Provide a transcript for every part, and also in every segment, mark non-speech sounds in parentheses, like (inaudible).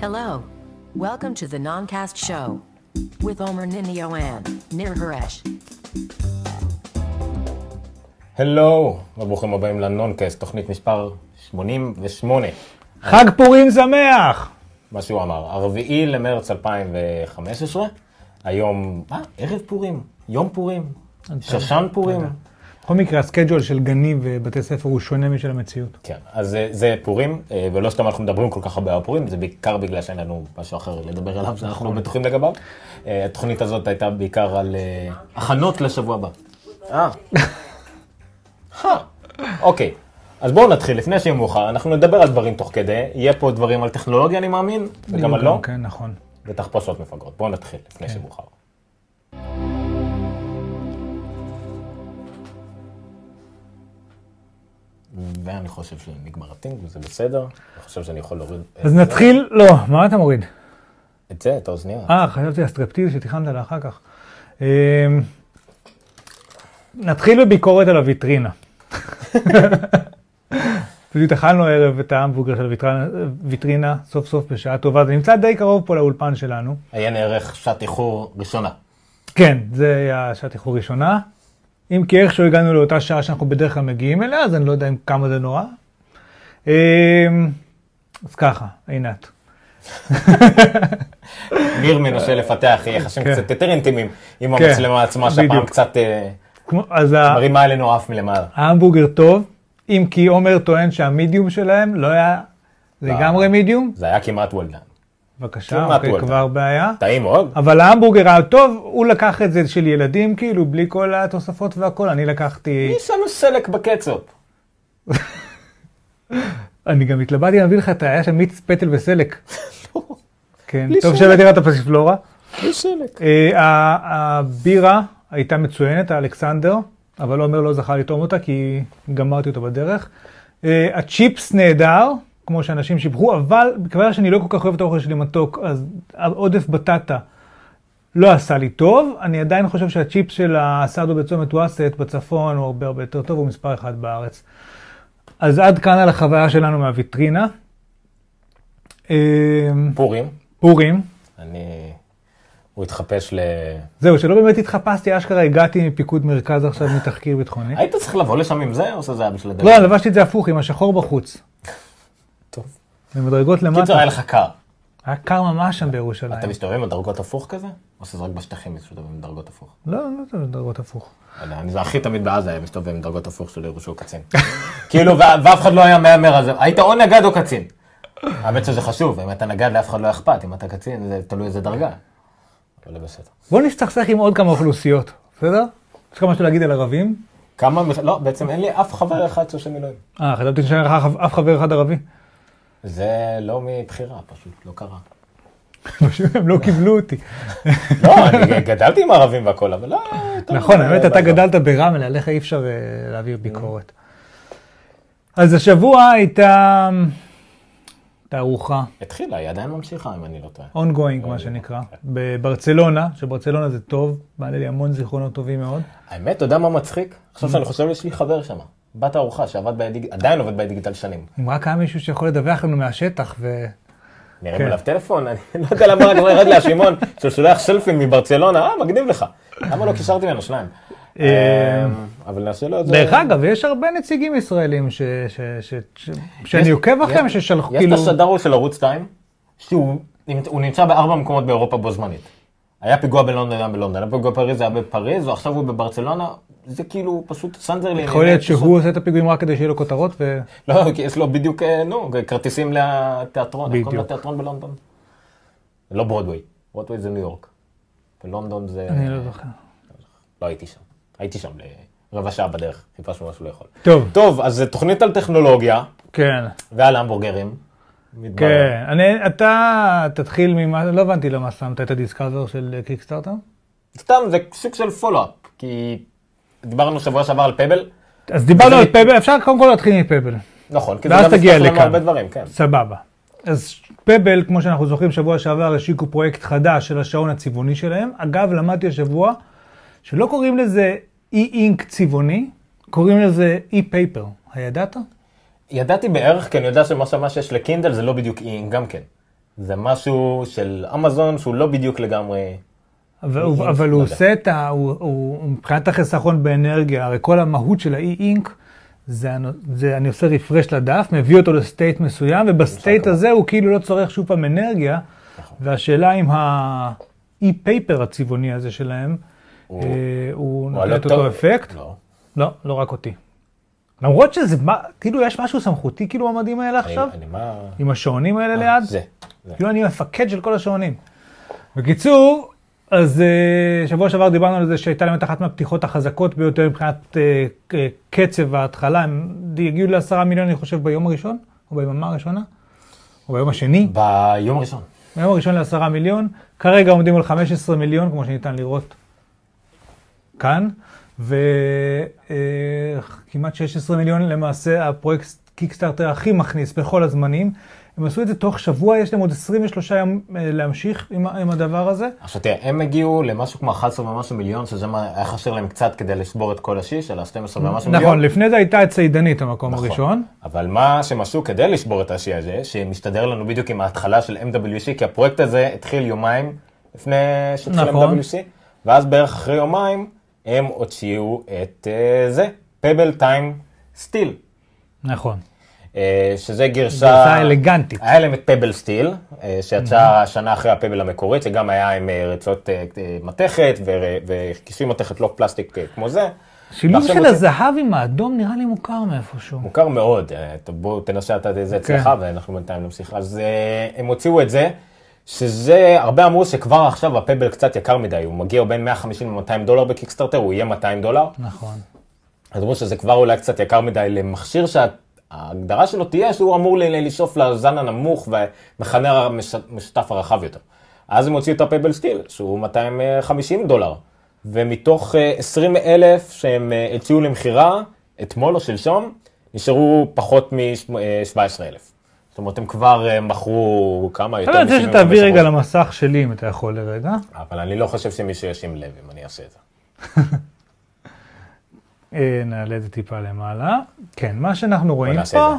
Hello. Welcome to the Noncast Show with Omer Ninio and Nir Haresh. הלו, וברוכים הבאים לנונקאסט, תוכנית מספר 88. חג פורים שמח! מה שהוא אמר, הרביעי למרץ 2015, היום, מה? ערב פורים, יום פורים, שושן פורים. בכל מקרה, הסקייג'ול של גנים ובתי ספר הוא שונה משל המציאות. כן, אז זה, זה פורים, אה, ולא סתם אנחנו מדברים כל כך הרבה על פורים, זה בעיקר בגלל שאין לנו משהו אחר לדבר עליו, שאנחנו לא בטוחים לגביו. אה, התוכנית הזאת הייתה בעיקר על אה, הכנות לשבוע הבא. אה. (laughs) אה, אוקיי. אז בואו נתחיל, לפני שיהיה מאוחר, אנחנו נדבר על דברים תוך כדי, יהיה פה דברים על טכנולוגיה אני מאמין, וגם על לא, כן, נכון. ותחפושות מפגרות. בואו נתחיל, לפני שמאוחר. ואני חושב שנגמר הטינג וזה בסדר, אני חושב שאני יכול להוריד את אז. נתחיל, לא, מה אתה מוריד? את זה, את האוזניות. אה, חשבתי הסטרפטיז שתכננת לאחר כך. אמ, נתחיל בביקורת על הוויטרינה. (laughs) פשוט אכלנו הערב את ההמבורגר של הוויטרינה, ויטרינה, סוף סוף בשעה טובה, זה נמצא די קרוב פה לאולפן שלנו. עיין ערך שעת איחור ראשונה. כן, זה היה שעת איחור ראשונה. אם כי איכשהו הגענו לאותה שעה שאנחנו בדרך כלל מגיעים אליה, אז אני לא יודע אם כמה זה נורא. אמ, אז ככה, עינת. ניר מנסה לפתח יחסים כן. קצת יותר אינטימיים עם כן, המצלמה עצמה, שהפעם. קצת אה, מרימה אלינו אף מלמעלה. ההמבורגר טוב, אם כי עומר טוען שהמידיום שלהם לא היה לגמרי מידיום. זה היה כמעט וולדן. בבקשה, אוקיי, וולדן. כבר בעיה. טעים מאוד. אבל ההמבורגר הטוב, הוא לקח את זה של ילדים, כאילו, בלי כל התוספות והכל. אני לקחתי... יש לנו סלק בקצופ. (laughs) אני גם התלבטתי להביא לך את היה שם מיץ פטל וסלק. (laughs) כן, בלי טוב. שהבאתי לך את הפסיפלורה. יש סלק. אה, הבירה הייתה מצוינת, האלכסנדר, אבל עומר לא זכה לטעום אותה כי גמרתי אותו בדרך. אה, הצ'יפס נהדר, כמו שאנשים שיבחו, אבל מכיוון שאני לא כל כך אוהב את האוכל שלי מתוק, אז עודף בטטה לא עשה לי טוב. אני עדיין חושב שהצ'יפס של הסרדו בצומת וואסט בצפון הוא הרבה הרבה יותר טוב, הוא מספר אחד בארץ. אז עד כאן על החוויה שלנו מהוויטרינה. אה, פורים. פורים. אני... הוא התחפש ל... זהו, שלא באמת התחפשתי, אשכרה הגעתי מפיקוד מרכז עכשיו מתחקיר ביטחוני. היית צריך לבוא לשם עם זה, או שזה היה בשביל הדרך? לא, לבשתי את זה הפוך, עם השחור בחוץ. במדרגות למטה. היה לך קר. היה קר ממש שם בירושלים. אתה מסתובב עם דרגות הפוך כזה? או שזה רק בשטחים מסתובב עם דרגות הפוך? לא, לא זה מדרגות הפוך. לא אני זה הכי תמיד בעזה היה מסתובב עם דרגות הפוך של ירושו קצין. (laughs) כאילו, ואף אחד לא היה מהמר על זה. היית או נגד או קצין. האמת שזה חשוב, אם אתה נגד לאף אחד לא אכפת, אם אתה קצין זה תלוי איזה דרגה. בוא נסתכסך עם עוד כמה אוכלוסיות, בסדר? יש לך משהו להגיד על ערבים? כמה, לא, בעצם אין לי אף חבר אחד שעושה מילואים. אה, חשבתי שאין לך אף חבר אחד ערבי. זה לא מבחירה, פשוט לא קרה. פשוט (laughs) הם לא קיבלו אותי. (laughs) לא, אני גדלתי עם ערבים והכל, אבל לא... טוב, נכון, האמת, אתה באזור. גדלת ברמלה, עליך אי אפשר אה, להעביר ביקורת. אז השבוע הייתה תערוכה, התחילה, היא עדיין ממשיכה, אם אני לא טועה. ongoing, מה שנקרא, בברצלונה, שברצלונה זה טוב, מעלה לי המון זיכרונות טובים מאוד. האמת, אתה יודע מה מצחיק? עכשיו שאני חושב, יש לי חבר שם, בת ארוחה שעבד בדיג... עדיין עובד בדיגיטל שנים. אם רק היה מישהו שיכול לדווח לנו מהשטח, ו... נראה כן. אליו טלפון, אני (laughs) לא יודע למה רק ירד לי האשימון, שהוא שולח סלפים מברצלונה, אה, מגניב לך. למה לא קישרתי ממנו שניים? אה, אמ, אבל נעשה לו את זה. דרך אגב, יש הרבה נציגים ישראלים. שאני עוקב אחריהם, יש- ששלחו, יש כאילו... את השדר ההוא של ערוץ 2, שהוא נמצ- הוא נמצא בארבע מקומות באירופה בו זמנית. היה פיגוע בלונדון, היה בלונדון, היה פיגוע בפריז, היה בפריז, ועכשיו הוא בברצלונה, זה כאילו פשוט סנדרלין. יכול להיות שהוא עושה את הפיגועים רק כדי שיהיו לו כותרות, ו... לא, כי יש לו בדיוק, אה, נו, כרטיסים לתיאטרון, איך קוראים. לתיאטרון בלונדון? לא ברודווי, ברודווי זה ניו יורק. ולונדון זה... אני לא זוכר. לא הייתי שם. הייתי שם לרבע שעה בדרך, חיפשנו משהו לאכול. טוב, טוב, אז תוכנית על טכנולוגיה כן. ועל המבורגרים. מתברר. כן, אני, אתה תתחיל ממה, לא הבנתי למה שמת את הדיסקאבר של קיקסטארטר. סתם, זה סוג של פולו-אפ, כי דיברנו שבוע שעבר על פבל. אז דיברנו על פבל, אפשר קודם כל להתחיל מפבל. נכון, כי זה גם מסתכל לנו. הרבה דברים, כן. סבבה. אז פבל, כמו שאנחנו זוכרים, שבוע שעבר השיקו פרויקט חדש של השעון הצבעוני שלהם. אגב, למדתי השבוע שלא קוראים לזה אי-אינק צבעוני, קוראים לזה אי-פייפר. הידעת? ידעתי בערך, כי אני יודע שמה שמה שיש לקינדל זה לא בדיוק אינק גם כן. זה משהו של אמזון שהוא לא בדיוק לגמרי... אבל, הוא, אבל לא הוא יודע. עושה את ה... הוא, הוא, מבחינת החיסכון באנרגיה, הרי כל המהות של האי-אינק, זה, זה אני עושה רפרש לדף, מביא אותו לסטייט מסוים, ובסטייט כמובן. הזה הוא כאילו לא צורך שוב פעם אנרגיה, נכון. והשאלה אם האי-פייפר הצבעוני הזה שלהם, הוא- אה, הוא הוא נותן את אותו טוב. אפקט. לא. לא, לא רק אותי. למרות שזה, מה- כאילו יש משהו סמכותי כאילו במדים האלה אני- עכשיו, אני מה... עם השעונים האלה אה, ליד. זה. זה. כאילו אני מפקד של כל השעונים. בקיצור, אז אה, שבוע שעבר דיברנו על זה שהייתה להם את אחת מהפתיחות החזקות ביותר מבחינת אה, קצב ההתחלה, הם הגיעו לעשרה מיליון אני חושב ביום הראשון, או ביממה הראשונה, או ביום השני, ביום הראשון. ביום הראשון לעשרה מיליון, כרגע עומדים על 15 מיליון כמו שניתן לראות כאן, וכמעט 16 מיליון למעשה הפרויקט קיקסטארטר הכי מכניס בכל הזמנים. הם עשו את זה תוך שבוע, יש להם עוד 23 יום אה, להמשיך עם, עם הדבר הזה. עכשיו תראה, הם הגיעו למשהו כמו 11 ומשהו מיליון, שזה מה היה חסר להם קצת כדי לשבור את כל השיא של ה-12 ומשהו מיליון. נכון, לפני זה הייתה את ציידנית המקום נכון. הראשון. אבל מה שהם עשו כדי לשבור את השיא הזה, שמסתדר לנו בדיוק עם ההתחלה של MWC, כי הפרויקט הזה התחיל יומיים לפני שהתחיל נכון. MWC, ואז בערך אחרי יומיים הם הוציאו את uh, זה, פבל טיים סטיל, נכון. שזה גרסה... גרסה אלגנטית. היה להם את פבל סטיל, שיצא שנה אחרי הפבל המקורית, שגם היה עם אה, רצות מתכת וכיסוי מתכת לא פלסטיק כמו זה. שילוב של רוצים- הזהב עם האדום נראה לי מוכר מאיפשהו. מוכר מאוד, בוא תנסה אתה את זה אצלך, כן. ואנחנו בינתיים נמשיך. אז הם הוציאו את זה, שזה, הרבה אמרו שכבר עכשיו הפבל קצת יקר מדי, הוא מגיע בין 150 ל-200 דולר בקיקסטארטר, הוא יהיה 200 דולר. נכון. אז אמרו שזה כבר אולי קצת יקר מדי למכשיר שההגדרה שלו תהיה שהוא אמור לשאוף לזן הנמוך ומכנה המשותף הרחב יותר. אז הם הוציאו את הפבל סטיל, שהוא 250 דולר. ומתוך אה, 20 אלף שהם אה, הציעו למכירה, אתמול או שלשום, נשארו פחות מ-17 אלף. זאת אומרת, הם כבר אה, מכרו כמה? יותר אני רוצה מ- שתעביר 75%. רגע למסך שלי אם אתה יכול לרגע. אבל אני לא חושב שמישהו ישים לב אם אני אעשה את זה. (laughs) אה, נעלה את זה טיפה למעלה. כן, מה שאנחנו רואים פה,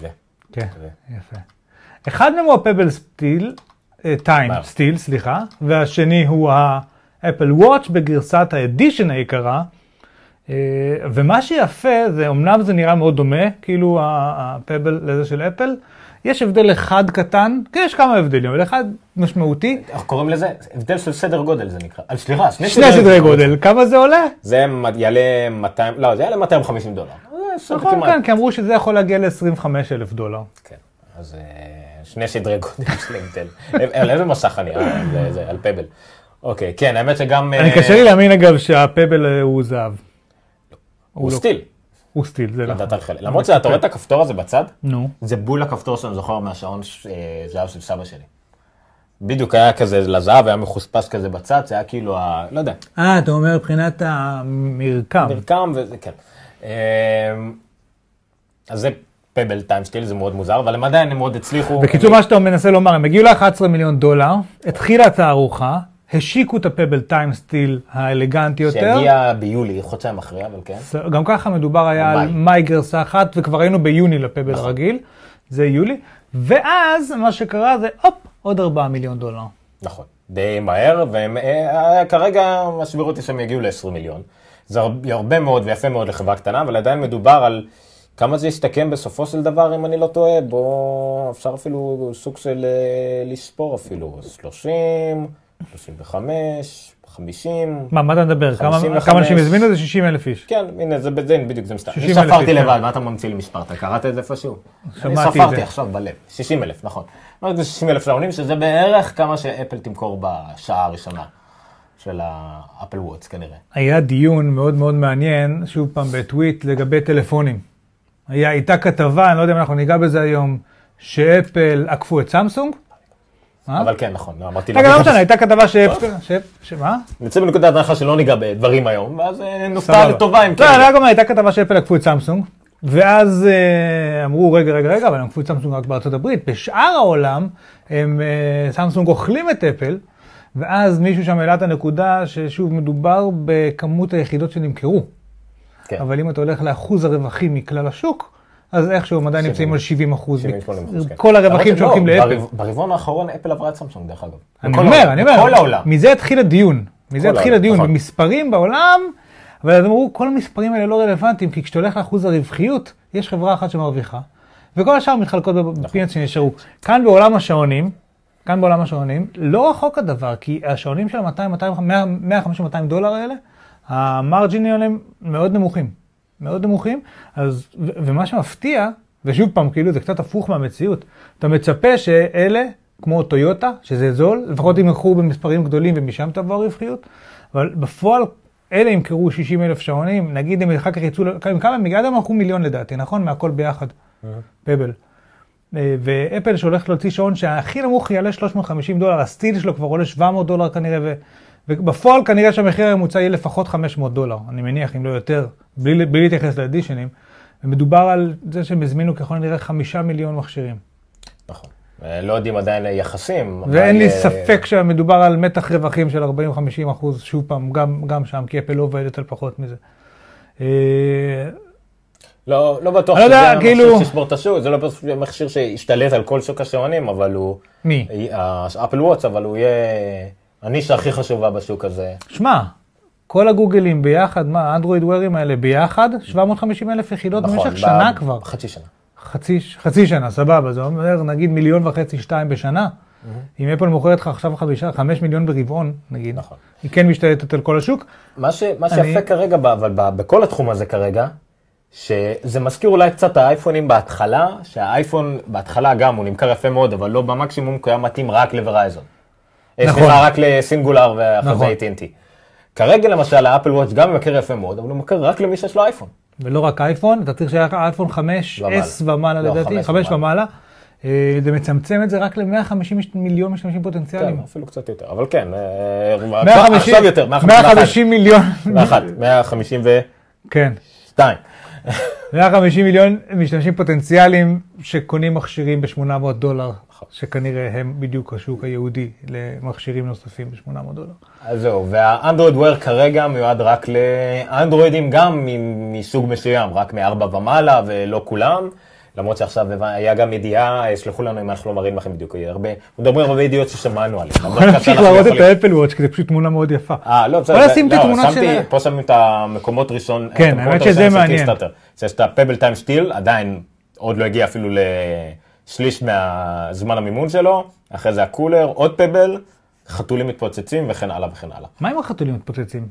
זה. כן. יפה. אחד מהם הוא הפבל סטיל, טיים מה? סטיל, סליחה, והשני הוא האפל וואץ' בגרסת האדישן היקרה. אה, ומה שיפה, זה אמנם זה נראה מאוד דומה, כאילו הפבל לזה של אפל, יש הבדל אחד קטן, כן, יש כמה הבדלים, אבל אחד משמעותי, איך קוראים לזה? הבדל של סדר גודל זה נקרא. אה, סליחה, שני שני סדרי גודל, כמה זה עולה? זה יעלה 200, לא, זה יעלה 250 דולר. אה, נכון, כמעט. כן, כי אמרו שזה יכול להגיע ל-25 אלף דולר. כן, אז שני סדרי גודל (laughs) של הבדל. על איזה מסך אני? על פבל. אוקיי, כן, האמת שגם... אני קשה לי להאמין אגב שהפבל הוא זהב. הוא לא- סטיל, הוא סטיל, זה נכון. חלק. למרות שאתה רואה את הכפתור הזה בצד, נו. זה בול הכפתור שאני זוכר מהשעון אה, זהב של סבא שלי. בדיוק היה כזה לזהב, היה מחוספס כזה בצד, זה היה כאילו ה... לא יודע, אה, אתה אומר מבחינת המרקם. מרקם וזה, כן. אמ, אז זה פבל טיים סטיל, זה מאוד מוזר, אבל הם עדיין הם מאוד הצליחו. בקיצור, מה שאתה מנסה לומר, הם הגיעו ל-11 מיליון דולר, התחילה התערוכה, השיקו את הפבל טיים סטיל האלגנטי יותר. שהגיע ביולי, חודשיים אחרי, אבל כן. גם ככה מדובר היה על. מאי גרסה אחת, וכבר היינו ביוני לפבל נכון. הרגיל, זה יולי, ואז מה שקרה זה, הופ, עוד 4 מיליון דולר. נכון, די מהר, והם אה, כרגע הסבירות היא שהם יגיעו ל-20 מיליון. זה הרבה- מאוד ויפה מאוד לחברה קטנה, אבל עדיין מדובר על כמה זה יסתכם בסופו של דבר, אם אני לא טועה, בוא, אפשר אפילו סוג של אה, לספור אפילו, 30, 35, 50. מה, מה אתה מדבר? כמה 55. כמה אנשים הזמינו? זה 60 אלף איש. כן, הנה, זה בדיוק, זה מסתכל. 60,000 אני ספרתי איש, לבד, כן. מה אתה ממציא לי מספר? אתה קראת את זה איפשהו? אני ספרתי. עכשיו בלב, 60 אלף, נכון. אמרתי, זה 60 אלף שעונים, שזה בערך כמה שאפל תמכור בשעה הראשונה של ה-Apple Watch כנראה. היה דיון מאוד מאוד מעניין, שוב פעם בטוויט, לגבי טלפונים. היה, הייתה כתבה, אני לא יודע אם אנחנו ניגע בזה היום, שאפל עקפו את סמסונג. אה? אבל כן, נכון, לא, אמרתי... רגע, לא משנה, הייתה כתבה ש- שמה? נצא מנקודת הנחה שלא ניגע בדברים היום, ואז אה, נופתע. לטובה אם כן. לא, רק אומר, הייתה כתבה שאפל עקפו את סמסונג, ואז אה, אמרו, רגע, רגע, רגע, אבל הם עקפו את סמסונג רק בארצות הברית. בשאר העולם, הם, סמסונג אוכלים את אפל, ואז מישהו שם העלה את הנקודה ששוב מדובר בכמות היחידות שנמכרו. כן. אבל אם אתה הולך לאחוז הרווחים מכלל השוק, אז איכשהו הם עדיין 70. נמצאים על 70 אחוז. 70, 80 אחוז, כן. כל הרווחים שהולכים שלא, לאפל. ברבע- ברבעון האחרון אפל עברה את סמסונג, דרך אגב. אני אומר, אני אומר. מזה התחיל הדיון. מזה התחיל הדיון, נכון. במספרים בעולם, אבל אז אמרו, כל המספרים האלה לא רלוונטיים, כי כשאתה הולך לאחוז הרווחיות, יש חברה אחת שמרוויחה, וכל השאר מתחלקות נכון. בפינץ שנשארו. כאן בעולם השעונים, כאן בעולם השעונים, לא רחוק הדבר, כי השעונים של ה-150-200 דולר האלה, המרג'ינים עליהם מאוד נמוכים. מאוד נמוכים, אז, ו- ומה שמפתיע, ושוב פעם, כאילו זה קצת הפוך מהמציאות, אתה מצפה שאלה, כמו טויוטה, שזה זול, לפחות ימכרו במספרים גדולים ומשם תבוא הרווחיות, אבל בפועל אלה ימכרו 60 אלף שעונים, נגיד הם אחר כך יצאו, ל- כמה הם עד היום מכרו מיליון לדעתי, נכון? מהכל ביחד, פבל. אה, ואפל שהולך להוציא שעון שהכי נמוך יעלה 350 דולר, הסטיל שלו כבר עולה 700 דולר כנראה, ו... ובפועל כנראה שהמחיר הממוצע יהיה לפחות 500 דולר, אני מניח, אם לא יותר, בלי, בלי להתייחס לאדישנים. ומדובר על זה שהם הזמינו ככל הנראה חמישה מיליון מכשירים. נכון. אה, לא יודעים עדיין יחסים. ואין לי אה, ספק שמדובר על מתח רווחים של 40-50 אחוז, שוב פעם, גם, גם שם, כי אפל לא עובדת על פחות מזה. אה, לא, לא בטוח לא יודע, שזה כאילו- המכשיר שישבור את השוק, זה לא מכשיר שישתלט על כל שוק השעונים, אבל הוא... מי? אפל וואטס, אבל הוא יהיה הנישה הכי חשובה בשוק הזה. שמע, כל הגוגלים ביחד, מה, האנדרואיד ווירים האלה ביחד, 750 אלף יחידות נכון, במשך ב- שנה כבר. חצי שנה. חצי, חצי שנה, סבבה, זה אומר נגיד מיליון וחצי, שתיים בשנה. אם אפל מוכרת לך עכשיו חמישה, חמש מיליון ברבעון, נגיד, נכון. היא כן משתלטת על כל השוק. מה, ש, מה אני- שיפה כרגע, אבל ב- בכל התחום הזה כרגע, שזה מזכיר אולי קצת האייפונים בהתחלה, שהאייפון בהתחלה גם הוא נמכר יפה מאוד, אבל לא במקסימום, כי הוא היה מתאים רק לוורייזון. אה, נכון. סליחה, רק לסינגולר ואחרי נכון. זה AT&T. כרגע למשל האפל וואץ' גם ממכר יפה מאוד, אבל הוא ממכר רק למי שיש לו אייפון. ולא רק אייפון, אתה צריך שיהיה לך אייפון 5S ומעלה. לא, לדעתי, 5 5 ומעלה. אה, זה מצמצם את זה רק ל-150 מיליון משתמשים כן, פוטנציאליים. אפילו קצת יותר, אבל כן, אה, 150 עכשיו יותר, 150 מיליון, 151, 152. כן. 150 מיליון משתמשים פוטנציאליים שקונים מכשירים ב-800 דולר, נכון. שכנראה הם בדיוק השוק הייעודי למכשירים נוספים ב-800 דולר. אז זהו, והאנדרואיד וויר כרגע מיועד רק לאנדרואידים גם מסוג מסוים, רק מארבע ומעלה ולא כולם. למרות שעכשיו היה גם ידיעה, יסלחו לנו אם אנחנו לא מראים לכם בדיוק, הרבה, מדברים הרבה ידיעות ששמענו עליהן. בוא נמשיך להראות את האפל וואץ', כי זה פשוט תמונה מאוד יפה. אה, לא, בסדר. בוא נשים את לא, התמונות שמתי- של ה- פה שמים את המקומות ראשון. כן, האמת שזה מעניין. יש את הפבל טיים סטיל, עדיין עוד לא הגיע אפילו לשליש מהזמן המימון שלו, אחרי זה הקולר, עוד פבל, חתולים מתפוצצים וכן הלאה וכן הלאה. מה עם החתולים מתפוצצים?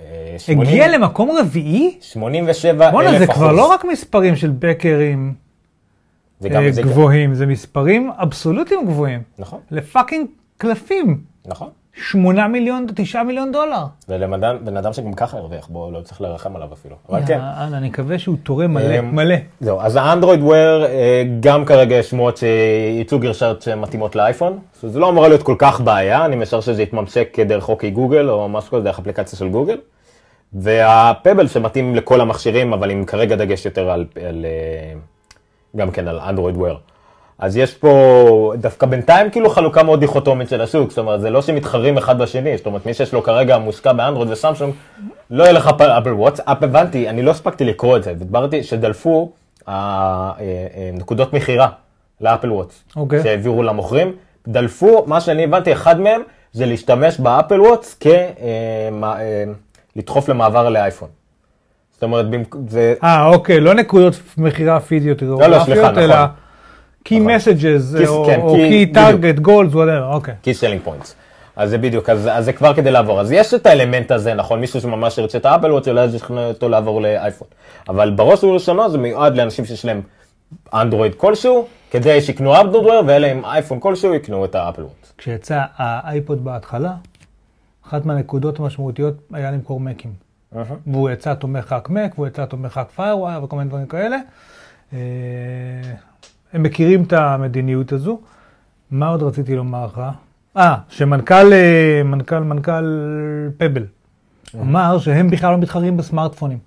אה, 80 הגיע למקום רביעי? 87 אלף בואנה, אחוז. זה כבר לא רק מספרים של בקרים זה גם, אה, גם, גבוהים, זה מספרים אבסולוטיים גבוהים. נכון, לפאקינג קלפים. נכון. 8 מיליון, 9 מיליון דולר. ולבן אדם שגם ככה הרוויח בו, לא צריך לרחם עליו אפילו. אבל כן. אני מקווה שהוא תורם מלא, אמ, מלא. זהו, אז האנדרואיד וויר, אה, גם כרגע יש שמועות שיצאו גרשת שמתאימות לאייפון. זה לא אמורה להיות כל כך בעיה, אני משער שזה יתממשק דרך חוקי גוגל או משהו כזה, דרך אפליקציה של גוגל. והפבל שמתאים לכל המכשירים, אבל עם כרגע דגש יותר על, על אה, גם כן על אנדרואיד וויר. אז יש פה דווקא בינתיים כאילו חלוקה מאוד דיכוטומית של השוק, זאת אומרת זה לא שמתחרים אחד בשני, זאת אומרת מי שיש לו כרגע מושקע באנדרואיד וסמסונג, לא יהיה לך אפל וואטס, אפ הבנתי, אני לא הספקתי לקרוא את זה, ודיברתי שדלפו אה, אה, אה, נקודות מכירה לאפל וואטס, אוקיי. שהעבירו למוכרים, דלפו, מה שאני הבנתי, אחד מהם זה להשתמש באפל וואטס כ... לדחוף למעבר לאייפון. זאת אומרת, זה... אה, אוקיי, לא נקודות מכירה פיזיות, לא, סליחה, גיאוגרפיות, אלא נכון. key נכון. messages, או כן, או key- key target, goals, whatever, אוקיי. key selling points. אז זה בדיוק, אז, אז זה כבר כדי לעבור. אז יש את האלמנט הזה, נכון? מישהו שממש ירצה את ה-Apple Watch אולי ישכנע אותו לעבור לאייפון. אבל בראש ובראשונה זה מיועד לאנשים שיש להם אנדרואיד כלשהו, כדי שיקנו אנדרואיד ואלה עם אייפון כלשהו יקנו את ה-Apple Watch. כשיצא האייפוד בהתחלה, אחת מהנקודות המשמעותיות היה למכור מקים. והוא יצא תומך רק מק, והוא יצא תומך רק FireWire וכל מיני דברים כאלה. אה, הם מכירים את המדיניות הזו. מה עוד רציתי לומר לך? אה, שמנכ"ל, אה, מנכ"ל, מנכ"ל פבל, אמר שהם בכלל לא מתחרים בסמארטפונים,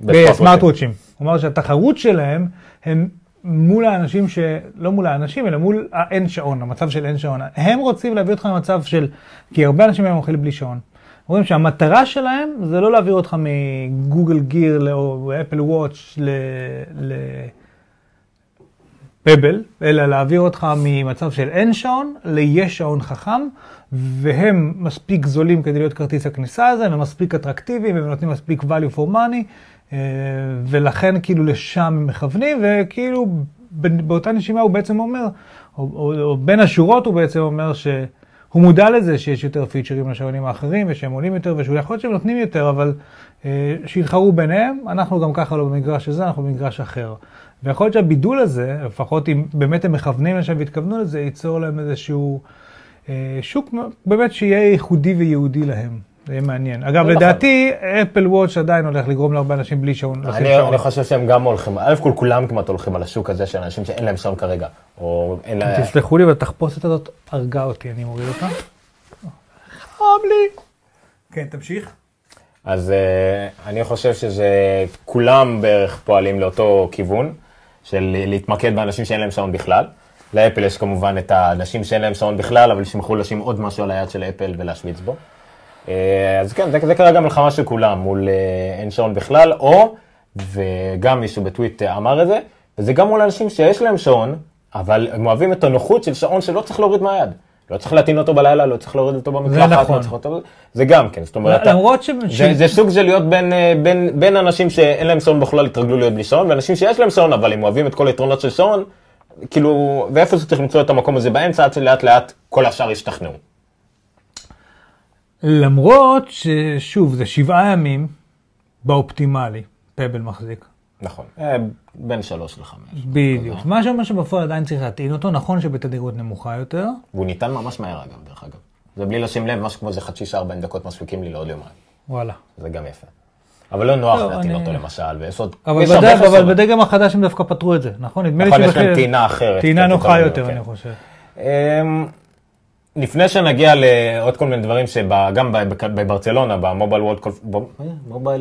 בסמארט וואצ'ים. הוא אמר שהתחרות שלהם הם מול האנשים ש... לא מול האנשים, אלא מול האין שעון, המצב של אין שעון. הם רוצים להביא אותך למצב של... כי הרבה אנשים היום אוכלים בלי שעון. אומרים שהמטרה שלהם זה לא להעביר אותך מגוגל גיר או אפל וואץ' ל... ל... פבל, אלא להעביר אותך ממצב של אין שעון ליש שעון חכם, והם מספיק זולים כדי להיות כרטיס הכניסה הזה, הם מספיק אטרקטיביים, הם נותנים מספיק value for money, אה, ולכן כאילו לשם הם מכוונים, וכאילו באותה נשימה הוא בעצם אומר, או, או, או בין השורות הוא בעצם אומר שהוא מודע לזה שיש יותר פיצ'רים לשעונים האחרים, ושהם עולים יותר, ושהוא יכול להיות שהם נותנים יותר, אבל אה, שיתחרו ביניהם, אנחנו גם ככה לא במגרש הזה, אנחנו במגרש אחר. ויכול להיות שהבידול הזה, לפחות אם באמת הם מכוונים לשם והתכוונו לזה, ייצור להם איזשהו אה, שוק באמת שיהיה ייחודי וייעודי להם. זה יהיה מעניין. אגב, נכון. לדעתי, אפל וואץ' עדיין הולך לגרום להרבה אנשים בלי שעון. אני, חושב שהם גם הולכים, א' כל כולם כמעט הולכים על השוק הזה של אנשים שאין להם שעון כרגע, או אין להם... תסלחו לי, אבל התחפושת הזאת הרגה אותי, אני מוריד אותה. חם לי. כן, תמשיך. אז uh, אני חושב שזה, כולם בערך פועלים לאותו כיוון, של להתמקד באנשים שאין להם שעון בכלל. לאפל יש כמובן את האנשים שאין להם שעון בכלל, אבל שמחו לשים עוד משהו על היד של אפל ולהשוויץ בו. Uh, אז כן, זה, זה כרגע מלחמה של כולם, מול uh, אין שעון בכלל, או, וגם מישהו בטוויט uh, אמר את זה, וזה גם מול אנשים שיש להם שעון, אבל הם אוהבים את הנוחות של שעון שלא צריך להוריד מהיד. לא צריך להטעין אותו בלילה, לא צריך להוריד אותו במקלחת, נכון. לא צריך אותו... זה גם כן, זאת אומרת, אתה- למרות ש... זה, זה סוג של להיות בין, אה, בין, בין אנשים שאין להם שעון בכלל התרגלו להיות בלי שעון, ואנשים שיש להם שעון, אבל הם אוהבים את כל היתרונות של שעון, כאילו, ואיפה זה צריך למצוא את המקום הזה באמצע, עד שלאט לאט כל השאר ישתכנעו. למרות ששוב, זה שבעה ימים באופטימלי, פבל מחזיק. נכון, אה, בין שלוש לחמש. בדיוק. מה שאומר שבפועל עדיין צריך להטעין אותו, נכון שבתדירות נמוכה יותר. והוא ניתן ממש מהר אגב, דרך אגב. זה בלי לשים לב, משהו כמו איזה חצי שעה, 40 דקות מספיקים לי לעוד יומיים. וואלה. זה גם יפה. אבל לא נוח לא, להטעין אני- אותו למשל, ויש עוד... אבל, בדגם, החדש הם דווקא פתרו את זה, נכון? נדמה לי נכון, יש להם טעינה אחרת. טעינה קצת נוחה יותר, כן. אני חושב. לפני שנגיע לעוד כל מיני דברים שגם בברצלונה, במובייל וולד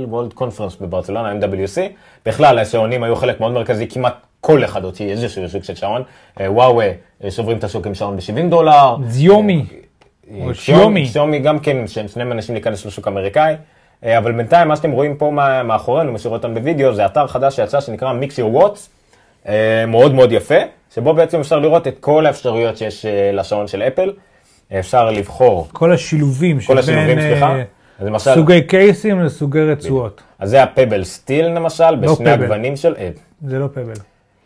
וולד קונפרנס בברצלונה, MWC, בכלל השעונים היו חלק מאוד מרכזי, כמעט כל אחד הוציא איזשהו שוק של שעון. אה, וואווה אה, שוברים את השוק עם שעון ב-70 דולר. זיומי. אה, שיומי. שיומי. גם כן, שהם שני מנסים להיכנס לשוק האמריקאי. אה, אבל בינתיים, מה שאתם רואים פה מאחורינו, מי שרואה אותנו בווידאו, זה אתר חדש שיצא שנקרא Mix Your אה, מאוד מאוד יפה, שבו בעצם אפשר לראות את כל האפשרויות שיש אה, לשעון של אפל. אפשר לבחור כל השילובים כל שבין השילובים, אה, סליחה. אז למשל, סוגי קייסים לסוגי רצועות. אז זה הפבל סטיל למשל, בשני פבל. הגוונים של אה, זה לא פבל.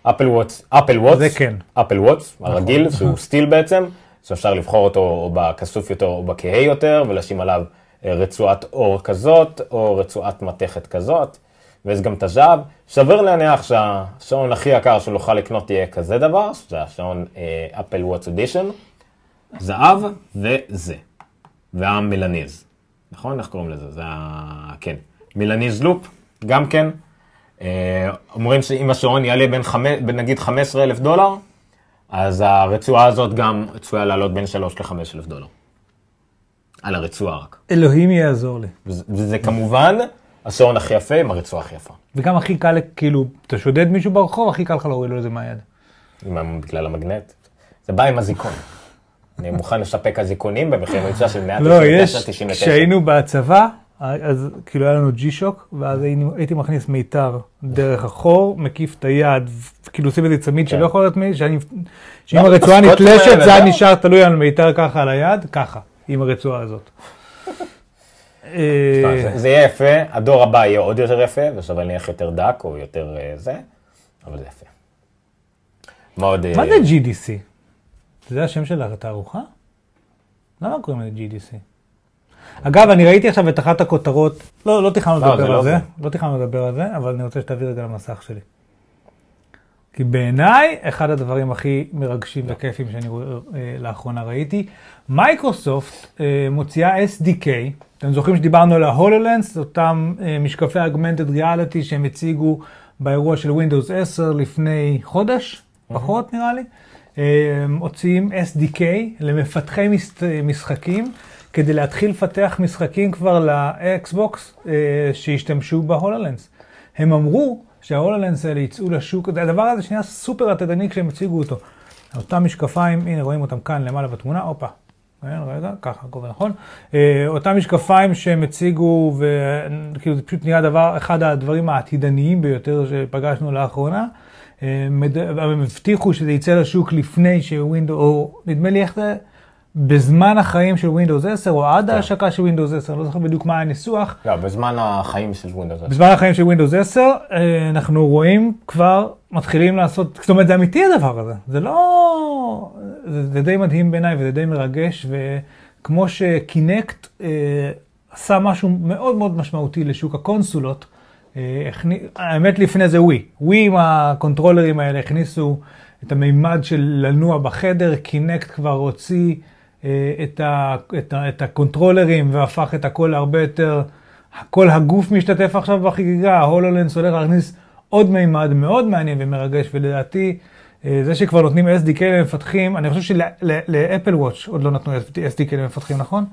אפל וואטס, אפל וואטס, זה כן. אפל וואטס, הרגיל, (laughs) שהוא סטיל בעצם, שאפשר לבחור אותו או בכסוף יותר או בכהה יותר, ולשים עליו אה, רצועת אור כזאת, או רצועת מתכת כזאת, ויש גם את הז'אב. סביר להניח שהשעון הכי יקר שנוכל לקנות יהיה כזה דבר, זה השעון אפל וואטס אדישן, זהב וזה, והמלניז, נכון? איך קוראים לזה? זה ה... כן, מלניז לופ, גם כן. אה, אומרים שאם השעון יעלה בין, חמש, בין נגיד 15 אלף דולר, אז הרצועה הזאת גם צפויה לעלות בין 3 ל-5 אלף דולר. על הרצועה רק. אלוהים יעזור לי. וזה, וזה כמובן השעון הכי יפה עם הרצועה הכי יפה. וגם הכי קל, כאילו, אתה שודד מישהו ברחוב, הכי קל לך להוריד לו את זה מהיד. בגלל המגנט. זה בא עם הזיכון. אני מוכן לספק הזיכונים במחיר (laughs) מבצע של 199.99. לא, יש, כשהיינו בצבא, אז כאילו היה לנו ג'י שוק, ואז הייתי מכניס מיתר דרך החור, מקיף את היד, כאילו עושים איזה צמיד שלא יכול להיות מי, שאם לא, הרצועה הסקוטים נתלשת, האלה, זה היה. נשאר תלוי על מיתר ככה על היד, ככה, עם הרצועה הזאת. (laughs) זה- יהיה יפה, הדור הבא יהיה עוד יותר יפה, ושווה נלך יותר דק או יותר אה, זה, אבל זה יפה. מאוד... מה אה, זה GDC? זה השם של התערוכה? למה קוראים לזה GDC? אגב, אני ראיתי עכשיו את אחת הכותרות, לא, לא תכננו לא, זה לדבר לא על זה, זה. לא תכננו לדבר על זה, אבל אני רוצה שתעביר את זה למסך שלי. כי בעיניי, אחד הדברים הכי מרגשים וכיפים שאני אה, לאחרונה ראיתי, מייקרוסופט אה, מוציאה SDK, אתם זוכרים שדיברנו על ה-HoloLens, אותם אה, משקפי אגמנטד ריאליטי שהם הציגו באירוע של Windows 10 לפני חודש, פחות נראה לי. אה, מוציאים SDK למפתחי משחקים, כדי להתחיל לפתח משחקים כבר לאקסבוקס אה, שישתמשו בהולולנס. הם אמרו שההולולנס האלה יצאו לשוק, הדבר הזה שנייה סופר עתידני כשהם הציגו אותו. אותם משקפיים, הנה רואים אותם כאן למעלה בתמונה, הופה. כן, רגע, ככה, הכל נכון. אותם משקפיים שהם הציגו, וכאילו זה פשוט נראה דבר, אחד הדברים העתידניים ביותר שפגשנו לאחרונה. אה, הם הבטיחו שזה יצא לשוק לפני שווינדו, או נדמה לי איך זה, בזמן החיים של Windows 10, או עד כן. ההשקה של Windows 10, אני לא זוכר בדיוק מה הניסוח. לא, בזמן החיים של Windows. בזמן החיים של Windows 10, אה, אנחנו רואים כבר, מתחילים לעשות, זאת אומרת, זה אמיתי הדבר הזה. זה לא... זה, זה די מדהים בעיניי וזה די מרגש, וכמו שקינקט אה, עשה משהו מאוד מאוד משמעותי לשוק הקונסולות. האמת לפני זה ווי. ווי עם הקונטרולרים האלה הכניסו את המימד של לנוע בחדר, Kinect כבר הוציא אה, את, ה... את, ה... את הקונטרולרים והפך את הכל להרבה יותר... כל הגוף משתתף עכשיו בחגיגה, ה HoloLens הולך להכניס עוד מימד מאוד מעניין ומרגש, ולדעתי, אה, זה שכבר נותנים SDK למפתחים, אני חושב של Apple Watch עוד לא נתנו SDK למפתחים, נכון?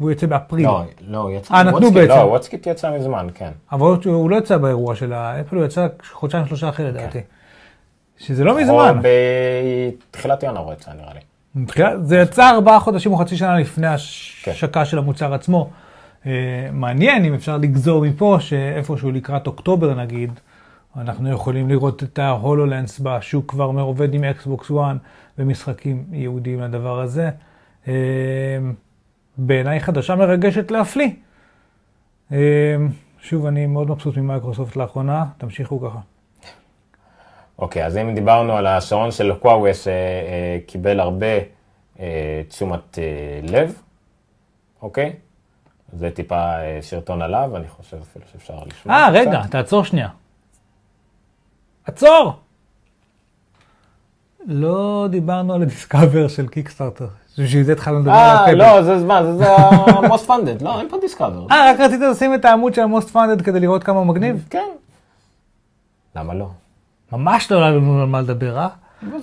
והוא יוצא באפריל. לא, לא, הוא יצא. אה, נתנו בעצם. לא, WatchKit יצא מזמן, כן. אבל הוא- הוא לא יצא באירוע של האפל, הוא יצא חודשיים שלושה אחרי לדעתי. כן. שזה לא מזמן. בתחילת ינואר הוא יצא, נראה לי. זה יצא ארבעה חודשים או חצי שנה לפני כן. ההשקה של המוצר עצמו. אה, מעניין אם אפשר לגזור מפה שאיפשהו לקראת אוקטובר נגיד, אנחנו יכולים לראות את ה HoloLens בשוק כבר עובד עם Xbox 1 ומשחקים ייעודיים לדבר הזה. בעיניי חדשה מרגשת להפליא. אה, שוב, אני מאוד מבסוט ממייקרוסופט לאחרונה, תמשיכו ככה. אוקיי, אז אם דיברנו על השעון של קוואווה שקיבל הרבה אה, תשומת אה, לב, אוקיי? זה טיפה אה, סרטון עליו, אני חושב אפילו שאפשר לשמוע. אה, קצת. רגע, תעצור שנייה. עצור! לא דיברנו על ה discover של Kickstarter. בשביל זה התחלנו לדבר על אה, ה Pebble. לא, זה מה, זה- ה-most funded, לא, אין פה discover. אה, רק רצית לשים את העמוד של ה-most funded כדי לראות כמה מגניב? כן. למה לא? ממש לא היה לנו על מה לדבר, אה?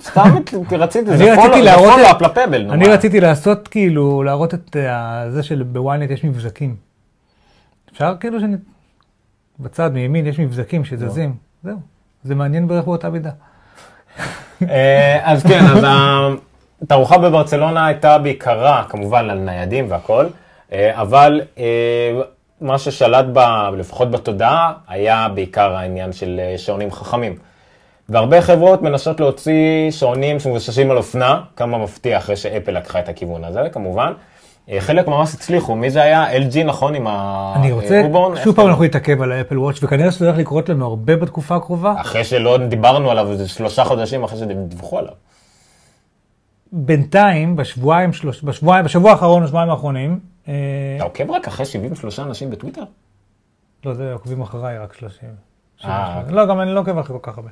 סתם רציתי, זה follow-up ל Pebble, אני. רציתי לעשות כאילו, להראות את אה, זה שב ynet יש מבזקים. אפשר כאילו שאני... בצד מימין יש מבזקים שזזים. זהו. זה מעניין בערך באותה מידה. אה, אז כן, אז התערוכה בברצלונה הייתה בעיקרה כמובן על ניידים והכל, אה, אבל אה, מה ששלט בה, לפחות בתודעה, היה בעיקר העניין של שעונים חכמים. והרבה חברות מנסות להוציא שעונים שמבוססים על אופנה, כמה מפתיע אחרי שאפל לקחה את הכיוון הזה, כמובן. אה, חלק ממש הצליחו, מי זה היה? LG נכון עם ה... אני רוצה, רובון? שוב פעם אנחנו נתעכב על האפל וואץ' וכנראה שזה הולך לקרות לנו הרבה בתקופה הקרובה. אחרי שלא דיברנו עליו, זה שלושה חודשים אחרי שדיווחו עליו. בינתיים, בשבועיים, שלוש, בשבועיים, בשבוע האחרון, בשבועיים האחרונים, אה, אתה עוקב רק אחרי 73 אנשים בטוויטר? לא, זה עוקבים אחריי רק 30. אה, לא, גם אני לא עוקב אחרי כל כך הרבה.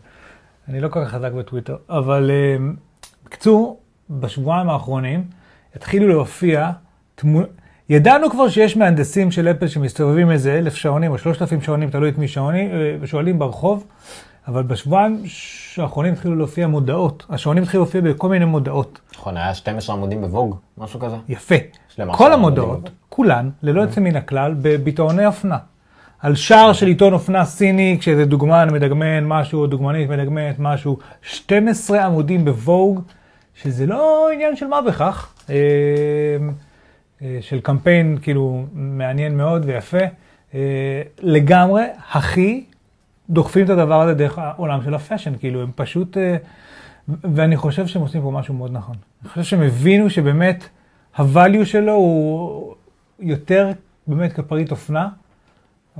אני לא כל כך חזק בטוויטר, אבל אה, בקיצור, בשבועיים האחרונים התחילו להופיע תמונות, ידענו כבר שיש מהנדסים של אפל שמסתובבים איזה אלף שעונים או שלושת אלפים שעונים, תלוי את מי שעונים, אה, שואלים ברחוב, אבל בשבועיים האחרונים התחילו להופיע מודעות. השעונים התחילו להופיע בכל מיני מודעות. נכון, היה 12 עמודים בווג, משהו כזה. יפה. כל המודעות. כולן, ללא יוצא מן הכלל, בביטאוני אופנה. על שער של עיתון אופנה סיני, כשאיזה דוגמן מדגמן משהו, או דוגמנית מדגמנת משהו, 12 עמודים בווג, שזה לא עניין של מה בכך, אה, אה, של קמפיין כאילו מעניין מאוד ויפה. אה, לגמרי, הכי דוחפים את הדבר הזה דרך העולם של הפאשן, כאילו הם פשוט, אה, ואני חושב שהם עושים פה משהו מאוד נכון. אני חושב שהם הבינו שבאמת הvalue שלו הוא יותר באמת כפריט אופנה,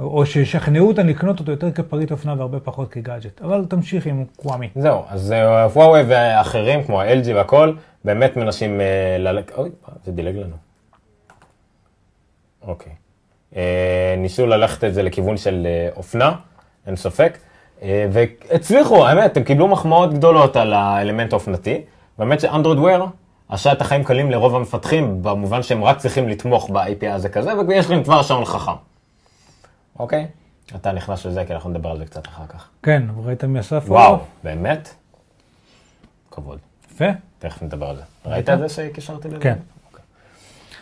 או שישכנעו אותם לקנות אותו יותר כפריט אופנה והרבה פחות כגאדג'ט. אבל תמשיך עם קוואמי. זהו, אז אה, וואוי ואחרים, כמו ה-LG והכל, באמת מנסים אה, ללכת... אוי, זה דילג לנו. אוקיי. אה, ניסו ללכת את זה לכיוון של אה, אופנה, אין ספק, אה, והצליחו, האמת, הם קיבלו מחמאות גדולות על האלמנט האופנתי. באמת שאנדרואיד וויר עשה את החיים קלים לרוב המפתחים, במובן שהם רק צריכים לתמוך ב-API הזה כזה, ויש להם כבר שעון חכם. אוקיי? אתה נכנס לזה, כי אנחנו נדבר על זה קצת אחר כך. כן, ראית מי אסף? וואו, באמת? כבוד. יפה. תכף נדבר על זה. ראית את זה שקישרתי לזה? כן.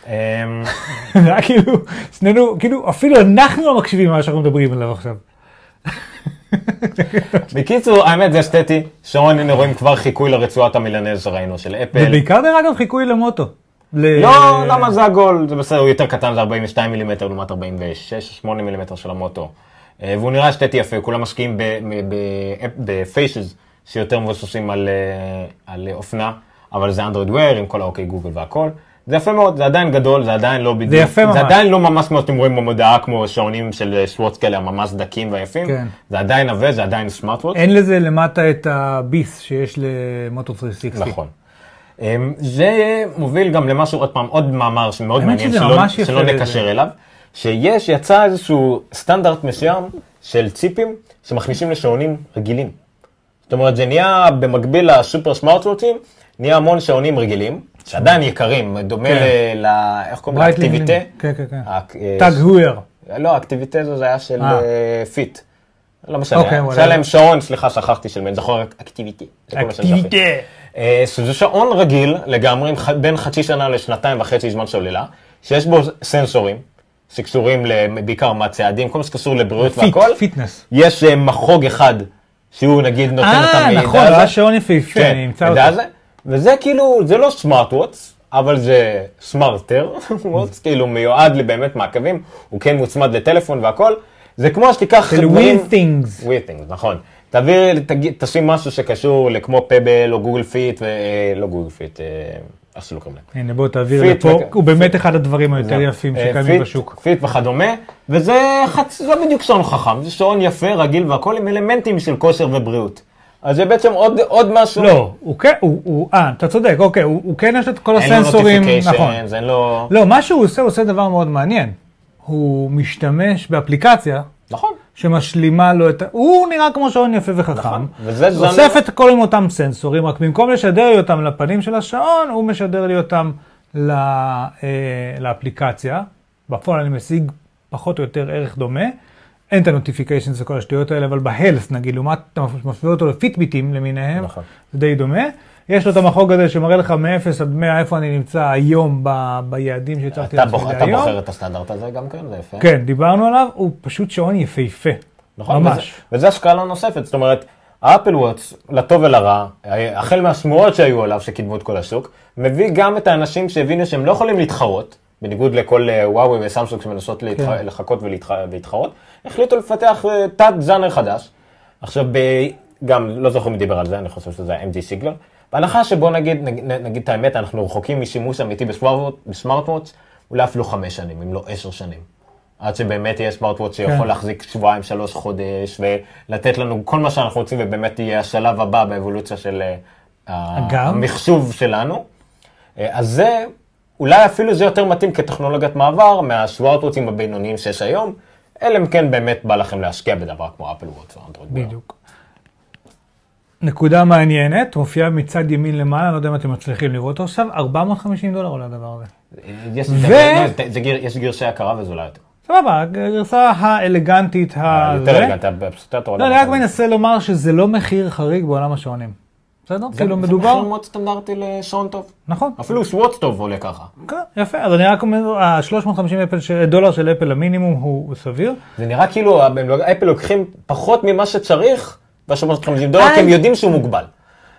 אמ, (laughs) זה היה כאילו, שנינו, כאילו, אפילו אנחנו לא מקשיבים למה שאנחנו מדברים עליו עכשיו. בקיצור, האמת זה אסתטי. שעון, הנה רואים כבר חיקוי לרצועת המילנז שראינו של אפל. ובעיקר דרך אגב חיקוי למוטו. ל- לא, למה זה עגול? זה בסדר, הוא יותר קטן, זה 42 מילימטר לעומת 46-8 מילימטר של המוטו. אה, והוא נראה אסתטי יפה, כולם משקיעים בפיישז שיותר מבוססים על, אה, על אופנה, אבל זה אנדרואיד וויר עם כל האוקיי גוגל והכל. זה יפה מאוד, זה עדיין גדול, זה עדיין לא בדיוק, יפה ממש. זה עדיין לא ממש כמו שאתם רואים במודעה, כמו שעונים של שוורץ כאלה, ממש דקים ויפים. כן. זה עדיין עבה, זה עדיין סמארטוואץ'. אין לזה למטה את הביס שיש למוטו 360. נכון. אמ, זה מוביל גם למשהו, עוד פעם, עוד מאמר שמאוד מעניין, שלא, שלא. נקשר אליו, שיש, יצא איזשהו סטנדרט מסוים של צ'יפים שמכניסים לשעונים רגילים. זאת אומרת, זה נהיה במקביל לסופר סמארטוואצ'ים, נהיה המון שעונים רגילים, שעדיין יקרים, דומה כן. ל... איך קוראים לזה? Activité? כן, כן, כן. האק- אה, TAG Heuer. לא, Activité זה היה של אה. אה, fit. לא משנה, אוקיי, שהיה וואלה. להם שעון, סליחה, שכחתי של מי, זוכר Activity. זה. Activité. אה, שזה שעון רגיל לגמרי, בין חצי שנה לשנתיים וחצי זמן סוללה, שיש בו סנסורים שקשורים בעיקר מהצעדים, כל מה שקשור לבריאות fit, והכל. fitness. יש אה, מחוג אחד, שהוא נגיד נותן את אה, המידע נכון, הזה. היה שעון יפהפה, כן, אני אמצא אותו. וזה כאילו, זה לא smartwatch, אבל זה smarter watch (laughs) כאילו מיועד לבאמת מעקבים, הוא כן מוצמד לטלפון והכל. זה כמו שתיקח של Withings. Withings, נכון. תעביר, תשים משהו שקשור לכמו Pebble או Google Fit, ו... לא Google Fit, אה, איך שלא קוראים להם. הנה בוא תעביר לפה, הוא באמת אחד הדברים היותר. יפים אה, שקיימים בשוק. fit וכדומה, וזה. לא בדיוק שעון חכם, זה שעון יפה, רגיל והכל עם אלמנטים של כושר ובריאות. אז זה בעצם עוד, עוד משהו. לא, הוא כן, הוא, הוא, אה, אתה צודק, אוקיי, הוא הוא כן יש את כל הסנסורים, נכון. אין לו... לא, מה שהוא עושה, הוא עושה דבר מאוד מעניין. הוא משתמש באפליקציה נכון. שמשלימה לו את ה... הוא נראה כמו שעון יפה וחכם. נכון, וזה אוסף את הכל עם אותם סנסורים, רק במקום לשדר לי אותם לפנים של השעון, הוא משדר לי אותם ל, אה, לאפליקציה. בפועל אני משיג פחות או יותר ערך דומה. אין את ה notifications וכל השטויות האלה, אבל ב health נגיד, לעומת, אתה משווה אותו לפיטביטים למיניהם, נכון. זה די דומה. יש לו את המחוג הזה שמראה לך מ-0 עד 100 איפה אני נמצא היום ב, ביעדים אתה, לעצמי בוח, אתה. בוחר את הסטנדרט הזה גם כן, זה יפה. כן, דיברנו עליו, הוא פשוט שעון יפהפה. נכון, ממש. וזה, וזה השקעה נוספת, זאת אומרת, האפל וואטס, לטוב ולרע, החל מהשמועות שהיו עליו, שקידמו את כל השוק, מביא גם את האנשים שהבינו שהם לא יכולים להתחרות, בניגוד לכל אה, וואוי וסמסונג שמנסות להתח... כן. לחכות ולהתח... ולהתחרות, החליטו לפתח אה, תת ז'אנר חדש. עכשיו, ב... גם, לא זוכר מי דיבר על זה, אני חושב שזה היה MG סיגלר. בהנחה שבוא נגיד, נגיד, נגיד את האמת, אנחנו רחוקים משימוש אמיתי בסמארט- בסמארטוואטס, אולי אפילו חמש שנים, אם לא עשר שנים. עד שבאמת יהיה סמארטוואט שיכול כן. להחזיק שבועיים, שלוש חודש, ולתת לנו כל מה שאנחנו רוצים, ובאמת יהיה השלב הבא באבולוציה של אה, אגב? המחשוב שלנו. אז זה, אולי אפילו זה יותר מתאים כטכנולוגיית מעבר מהסמארטוואטים הבינוניים שיש היום, אלא אם כן באמת בא לכם להשקיע בדבר כמו אפל וואטס או אנדרואיד. בדיוק. נקודה מעניינת, מופיעה מצד ימין למעלה, לא יודע אם אתם מצליחים לראות אותו עכשיו, 450 דולר עולה הדבר הזה. אה, יש, ו- זה, זה, זה, גיר- יש גרשי הכרה וזה אולי יותר. סבבה, הגרסה האלגנטית ה... יותר זה. רגע, אתה לא, אני רק מנסה לומר שזה לא מחיר חריג בעולם השעונים. בסדר? כאילו זה מדובר... מחיר מאוד סטנדרטי לשעון טוב. נכון. אפילו שוואטס טוב עולה ככה. כן, יפה, אז אני רק אומר, ה-350 דולר של אפל המינימום הוא סביר. זה נראה כאילו לא- אפל לוקחים פחות ממה שצריך ב-350 דולר, כי הם אה. יודעים שהוא מוגבל.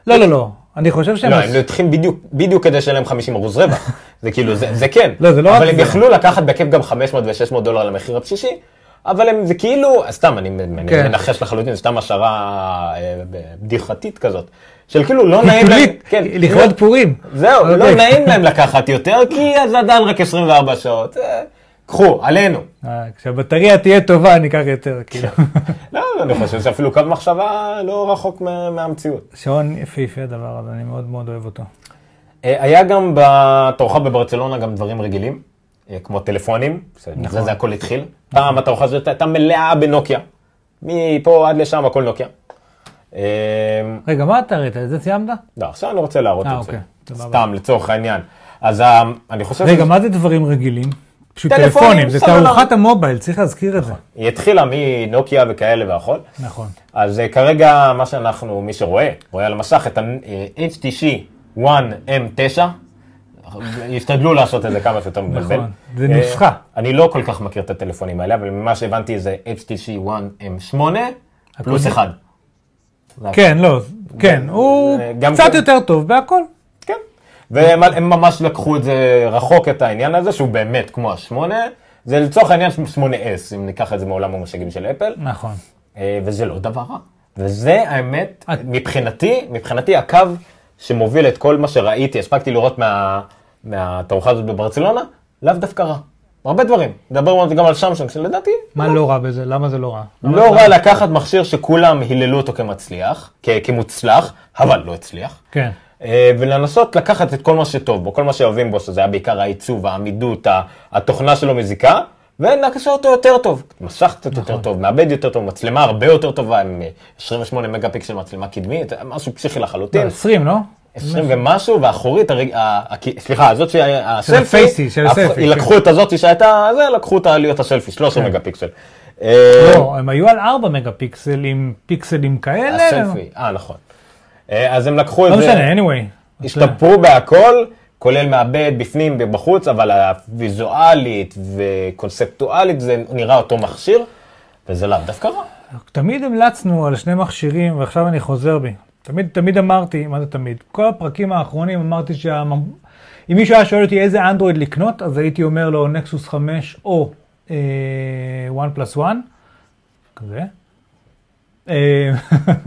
לא, לא, לא, אני חושב שהם... לא, הם לוקחים בדיוק, בדיוק כדי שיהיה להם 50 אחוז רווח. (laughs) זה כאילו, זה, זה כן. לא, זה לא אבל הם זה. יכלו לקחת בכיף גם 500 ו-600 דולר למחיר הבסיסי, אבל הם, זה כאילו, סתם, אני, אני כן. מנחש לחלוטין, זה סתם השערה אה, בדיחתית כזאת. של כאילו לא נעים להם, כן, לכבוד פורים. זהו, לא אוקיי. נעים להם לקחת יותר, כי זה עדיין רק 24 שעות. אה, קחו, עלינו. אה, כשהבטריה תהיה טובה, אני אקח יותר, כאילו. (laughs) לא, אני חושב שאפילו קו מחשבה לא רחוק מה- מהמציאות. שעון יפהפה הדבר הזה, אני מאוד מאוד אוהב אותו. אה, היה גם בתערוכה בברצלונה גם דברים רגילים, כמו טלפונים, נכון. זה הכל התחיל. פעם התערוכה הזאת הייתה מלאה בנוקיה. מפה עד לשם הכל נוקיה. אמ, רגע, מה אתה ראית? את זה סיימת? לא, עכשיו אני לא רוצה להראות אה, את זה. אוקיי, סתם, לצורך העניין. אז אה, אני חושב... רגע, מה זה דברים רגילים? פשוט טלפונים, זה תערוכת המובייל, צריך להזכיר את זה. נכון. היא התחילה מנוקיה וכאלה והכול. נכון. אז אה, כרגע מה שאנחנו, מי שרואה, רואה על המסך את ה-HTC 1M9, ישתדלו לעשות את זה כמה שיותר נכון, מבלבל. נכון, זה נוסחה. אני לא כל כך מכיר את הטלפונים האלה, אבל ממה שהבנתי זה HTC 1M8 פלוס 1. כן, לא, כן, הוא קצת כן. יותר טוב בהכל. כן. והם הם ממש לקחו את זה רחוק, את העניין הזה, שהוא באמת כמו השמונה. זה לצורך העניין 8S, אם ניקח את זה מעולם המושגים של אפל. נכון. אה, וזה לא דבר רע. וזה האמת, מבחינתי, מבחינתי הקו שמוביל את כל מה שראיתי, הספקתי לראות מה, מהתערוכה הזאת בברצלונה, לאו דווקא רע. הרבה דברים. נדבר גם על שמשונג, שלדעתי מה לא רע בזה? למה זה לא רע? למה- לא רע לקחת מכשיר שכולם היללו אותו כמצליח, כמוצלח, אבל לא הצליח. כן. אה, ולנסות לקחת את כל מה שטוב בו, כל מה שאוהבים בו, שזה היה בעיקר העיצוב, העמידות, התוכנה שלו מזיקה, ולקשר אותו יותר טוב. מסך קצת נכון. יותר טוב, מעבד יותר טוב, מצלמה הרבה יותר טובה, עם אה, 28 מגה פיקסל מצלמה קדמית, זה משהו פסיכי לחלוטין. 20, לא? 20 ומשהו, והאחורית, סליחה, הזאת של הסלפי, כן. לקחו את הזאת שהייתה, זה, לקחו אותה להיות הסלפי, 13 מגה פיקסל. אה, לא, הם היו על 4 מגה פיקסל עם פיקסלים כאלה. הסלפי, אה, נכון. אה, אז הם לקחו את לא זה. משנה, anyway. השתפרו בהכל, כולל מעבד בפנים ובחוץ, אבל הוויזואלית וקונספטואלית זה נראה אותו מכשיר, וזה לאו דווקא רע. תמיד המלצנו על שני מכשירים, ועכשיו אני חוזר בי. תמיד, תמיד אמרתי, מה זה תמיד? כל הפרקים האחרונים אמרתי שה... אם מישהו היה שואל אותי איזה אנדרואיד לקנות, אז הייתי אומר לו נקסוס 5 או אה, one plus one, כזה. אה,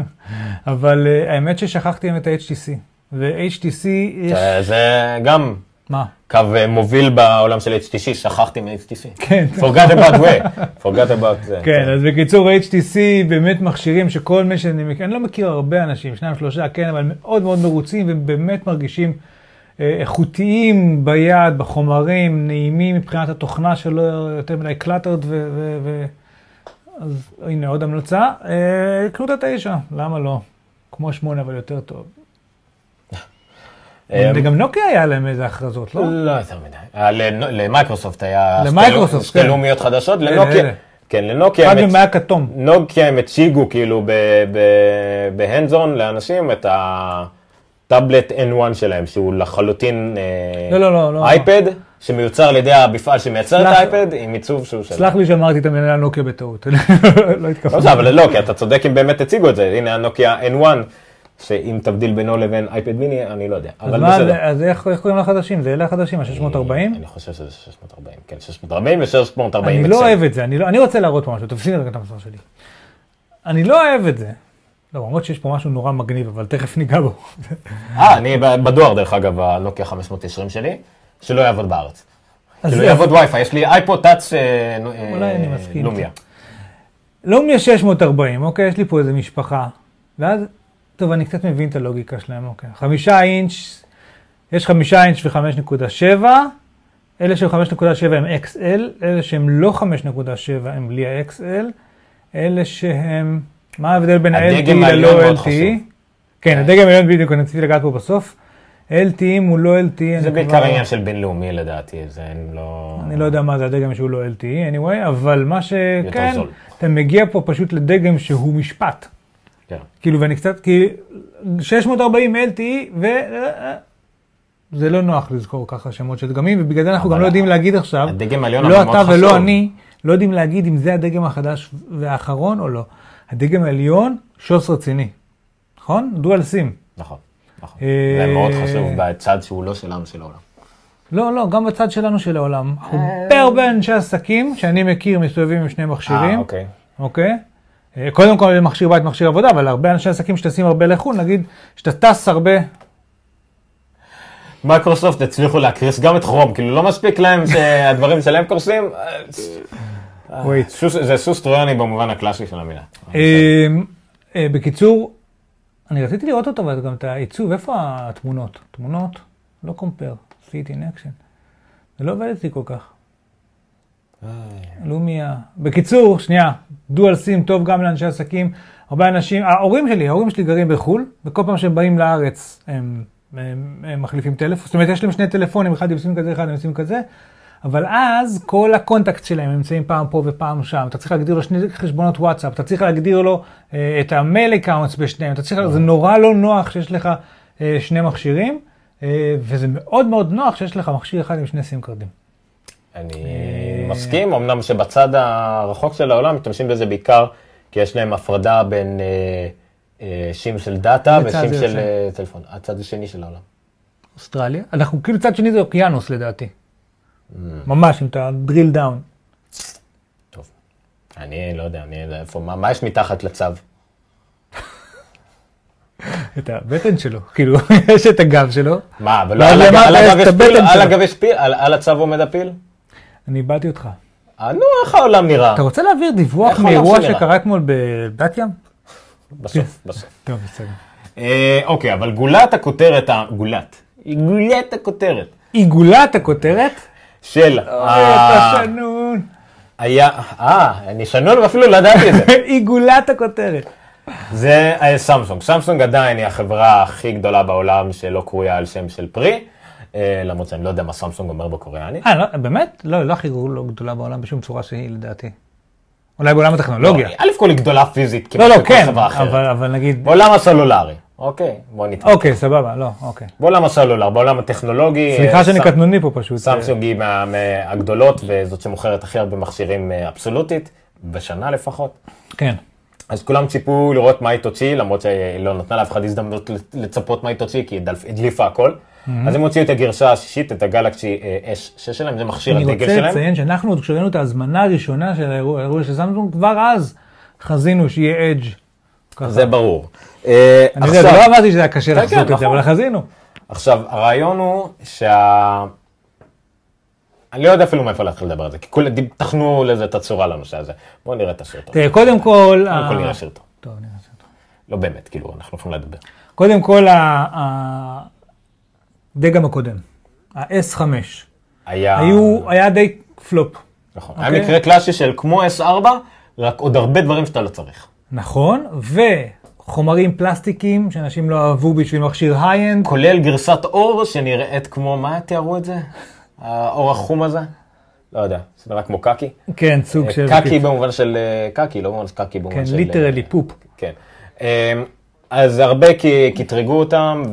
(laughs) אבל אה, האמת ששכחתי את ה-HTC. ו-HTC יש... זה גם מה? קו אה, מוביל בעולם של HTC, שכחתי מ-HTC. כן. forgot about way, forgot about זה. כן, אז בקיצור, HTC באמת מכשירים שכל מי שאני מכיר, אני לא מכיר הרבה אנשים, שניים, שלושה, כן, אבל מאוד מאוד מרוצים ובאמת מרגישים אה, איכותיים ביד, בחומרים, נעימים מבחינת התוכנה שלו, יותר מדי קלאטרד ו... אז הנה עוד המלצה, אה, קנו את התשע, למה לא? כמו שמונה, אבל יותר טוב. אה, וגם נוקיה היה להם איזה הכרזות, לא? לא יותר מדי. אה, למייקרוסופט היה שתי כן. לאומיות חדשות, לנוקיה. כן, לנוקיה אחד הם מהם היה כתום. נוקיה הם הציגו כאילו בהנדזון לאנשים את הטאבלט N1 שלהם, שהוא לחלוטין אה, לא, לא, לא, לא. אייפד, שמיוצר על ידי המפעל שמייצר את האייפד, עם עיצוב שהוא שלו. סלח לי שאמרתי את המילה נוקיה בטעות, (laughs) לא לא התכוונתי. זה, אבל לא, כי אתה צודק אם באמת הציגו את זה, הנה הנוקיה N1, שאם תבדיל בינו לבין אייפד מיני, אני לא יודע, אז אבל מה, בסדר. אז איך איך קוראים לחדשים? זה אלה החדשים, ה-640? אני חושב שזה 640, כן, 640 ו-640 אני לא אוהב את זה, אני, לא, אני רוצה להראות פה משהו, תפסיד רגע את המסר שלי. אני לא אוהב את זה. לא, למרות שיש פה משהו נורא מגניב, אבל תכף ניגע בו. אה, אני בדואר דרך אגב, הנוקיה 520 שלי, שלא יעבוד בארץ. שלא זה- יעבוד וי-פיי, יש לי אייפוד טאץ' אני לומיה. לומיה 640, אוקיי? יש לי פה איזה משפחה. ואז, טוב, אני קצת מבין את הלוגיקה שלהם, אוקיי. חמישה אינץ', יש חמישה אינץ' ו-5.7, אלה שהם 5.7 הם XL, אלה שהם לא 5.7 הם בלי ה-XL, אלה שהם, מה ההבדל בין ה-LTE העליון ללא LTE? חשוב. כן, הדגם העליון בדיוק, אני רציתי לגעת פה בסוף. LTE הוא לא LTE, זה בעיקר עניין של בינלאומי לדעתי, זה אין לו... אני לא יודע מה זה הדגם שהוא לא LTE, anyway, אבל מה שכן. אתה מגיע פה פשוט לדגם שהוא משפט. כן. כאילו, ואני קצת, כי 640 LTE, ו... זה לא נוח לזכור ככה שמות של דגמים, ובגלל זה אנחנו גם לא יודעים להגיד עכשיו, הדגם העליון לא אתה ולא חשוב. אני, לא יודעים להגיד אם זה הדגם החדש והאחרון או לא. הדגם העליון, שוס רציני, נכון? דואל סים. נכון, נכון. אה, זה מאוד חשוב בצד שהוא לא שלנו, של העולם. לא, לא, גם בצד שלנו של העולם. הרבה הרבה אנשי עסקים שאני מכיר מסתובבים עם שני אה, מכשירים. אוקיי. אוקיי? אה, קודם כל מכשיר בית, מכשיר עבודה, אבל הרבה אנשי עסקים שטסים הרבה לחו"ל, נגיד שאתה טס הרבה, מייקרוסופט הצליחו להקריס גם את כרום, כאילו לא מספיק להם שהדברים שלהם קורסים, אה, זה סוס טרויאני במובן הקלאסי של המילה. אה, בקיצור, אני רציתי לראות אותו, אבל גם את העיצוב, איפה התמונות? תמונות? לא קומפר, in action. זה לא עובד אצלי כל כך. לומיה. בקיצור, שנייה, דואל סים טוב גם לאנשי עסקים. הרבה אנשים, ההורים שלי, ההורים שלי גרים בחו"ל, וכל פעם שהם באים לארץ הם, הם, הם מחליפים טלפון. זאת אומרת, יש להם שני טלפונים, אחד עם סים כזה, אחד עם סים כזה, אבל אז כל ה contacts שלהם נמצאים פעם פה ופעם שם. אתה צריך להגדיר לו שני חשבונות וואטסאפ, אתה צריך להגדיר לו אה, את ה mail accounts בשניהם, אתה צריך, זה נורא לא נוח שיש לך אה, שני מכשירים, אה, וזה מאוד מאוד נוח שיש לך מכשיר אחד עם שני סים קרדים. אני אה, מסכים, אמנם שבצד הרחוק של העולם משתמשים בזה בעיקר כי יש להם הפרדה בין אה, אה, סים של דאטה וסים של טלפון, הצד השני של העולם. אוסטרליה. אנחנו כאילו צד שני זה אוקיינוס לדעתי. Mm. ממש, אם אתה drill down. טוב, אני לא יודע, אני, איפה, מה, יש מתחת לצו? (laughs) את הבטן שלו, כאילו, (laughs) יש את הגב שלו. מה, ולא ואז על הגב- יש פיל? על הצו עומד הפיל? אני איבדתי אותך. אה, נו, איך העולם נראה? אתה רוצה להעביר דיווח מאירוע? שקרה אתמול בבת ים? בסוף, בסוף. (laughs) טוב, בסדר. אה, אוקיי, אבל גולת הכותרת, גולת, גולת הכותרת עיגולת הכותרת. של אוי, ה- אתה שנון. היה, אה, אני שנון ואפילו לא ידעתי את זה. (laughs) עיגולת הכותרת. זה אה, סמסונג. סמסונג עדיין היא החברה הכי גדולה בעולם שלא קרויה על שם של פרי, אה, למרות שאני לא יודע מה סמסונג אומר בקוריאנית. אה, לא, באמת? לא, לא הכי לא גדולה בעולם בשום צורה שהיא, לדעתי. אולי בעולם הטכנולוגיה. לא, א' כל היא גדולה פיזית לא, כמעט לא, בכל כן, חברה אחרת. אבל אבל נגיד... בעולם הסלולרי, אוקיי, בוא נתמקד. אוקיי, סבבה, לא, אוקיי. בעולם הסלולר, בעולם הטכנולוגי, סליחה אה, שאני סם- קטנוני פה פשוט. סמסונג היא מה- מהגדולות וזאת שמוכרת הכי הרבה מכשירים אה, אבסולוטית, בשנה לפחות. כן. אז כולם ציפו לראות מה היא תוציא, למרות שהיא לא נתנה לאף אחד הזדמנות לצפות מה היא תוציא, כי היא הדליפה הכל. אז הם הוציאו את הגרשה השישית, את הגלקסי S6 שלהם, זה מכשיר אני הדגל רוצה שלהם. לציין שאנחנו, עוד כשראינו את ההזמנה הראשונה של האירוע האירוע של סמסונג, כבר אז חזינו שיהיה אדג'. זה ברור. אה, אני יודע, עכשיו- לא אמרתי שזה היה קשה כן, לחזות כן, את זה, נכון. אבל חזינו. עכשיו, הרעיון הוא שה... אני לא יודע אפילו מאיפה להתחיל לדבר על זה, כי כולם תכנו לזה את הצורה לנושא הזה. בואו נראה את הסרטון. תראה, קודם כל... קודם כל נראה סרטון. טוב, נראה סרטון. לא באמת, כאילו, אנחנו יכולים לדבר. קודם כל, הדגם הקודם, ה-S5, היה... היו, היה די פלופ. נכון. אוקיי. היה מקרה קלאסי של כמו S4, רק עוד הרבה דברים שאתה לא צריך. נכון, וחומרים פלסטיקים שאנשים לא אהבו בשביל מכשיר high-end. כולל גרסת עור שנראית כמו, מה תיארו את זה? העור החום הזה? לא יודע, זה נראה כמו קקי. כן, סוג של... קקי במובן של אה, קקי, לא במובן של קקי במובן כן, של... אה, literally poop. כן. אז הרבה קטרגו אותם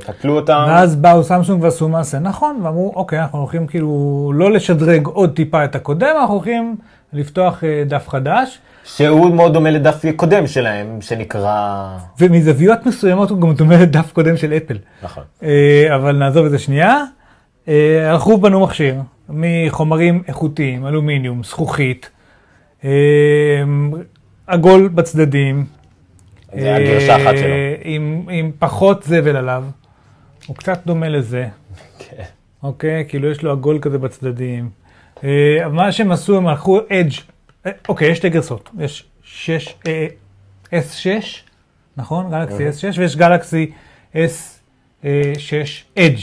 וקטלו אותם. ואז באו סמסונג ועשו מעשה נכון, ואמרו, אוקיי, אנחנו הולכים כאילו לא לשדרג עוד טיפה את הקודם, אנחנו הולכים לפתוח אה, דף חדש, שהוא מאוד דומה לדף קודם שלהם, שנקרא... ומזוויות מסוימות הוא גם דומה לדף קודם של אפל. נכון. אה, אבל נעזוב את זה שנייה. אה, הלכו ובנו מכשיר מחומרים איכותיים, אלומיניום, זכוכית, עגול בצדדים. זה הגרשה אחת שלו. אה, עם, עם פחות זבל עליו. הוא קצת דומה לזה, כן. אוקיי? כאילו יש לו עגול כזה בצדדים. אה, מה שהם עשו, הם הלכו אדג'. אה, אוקיי, יש שתי גרסות. יש 6, אה, S6, נכון? גלקסי S6, ויש גלקסי S6 אדג'.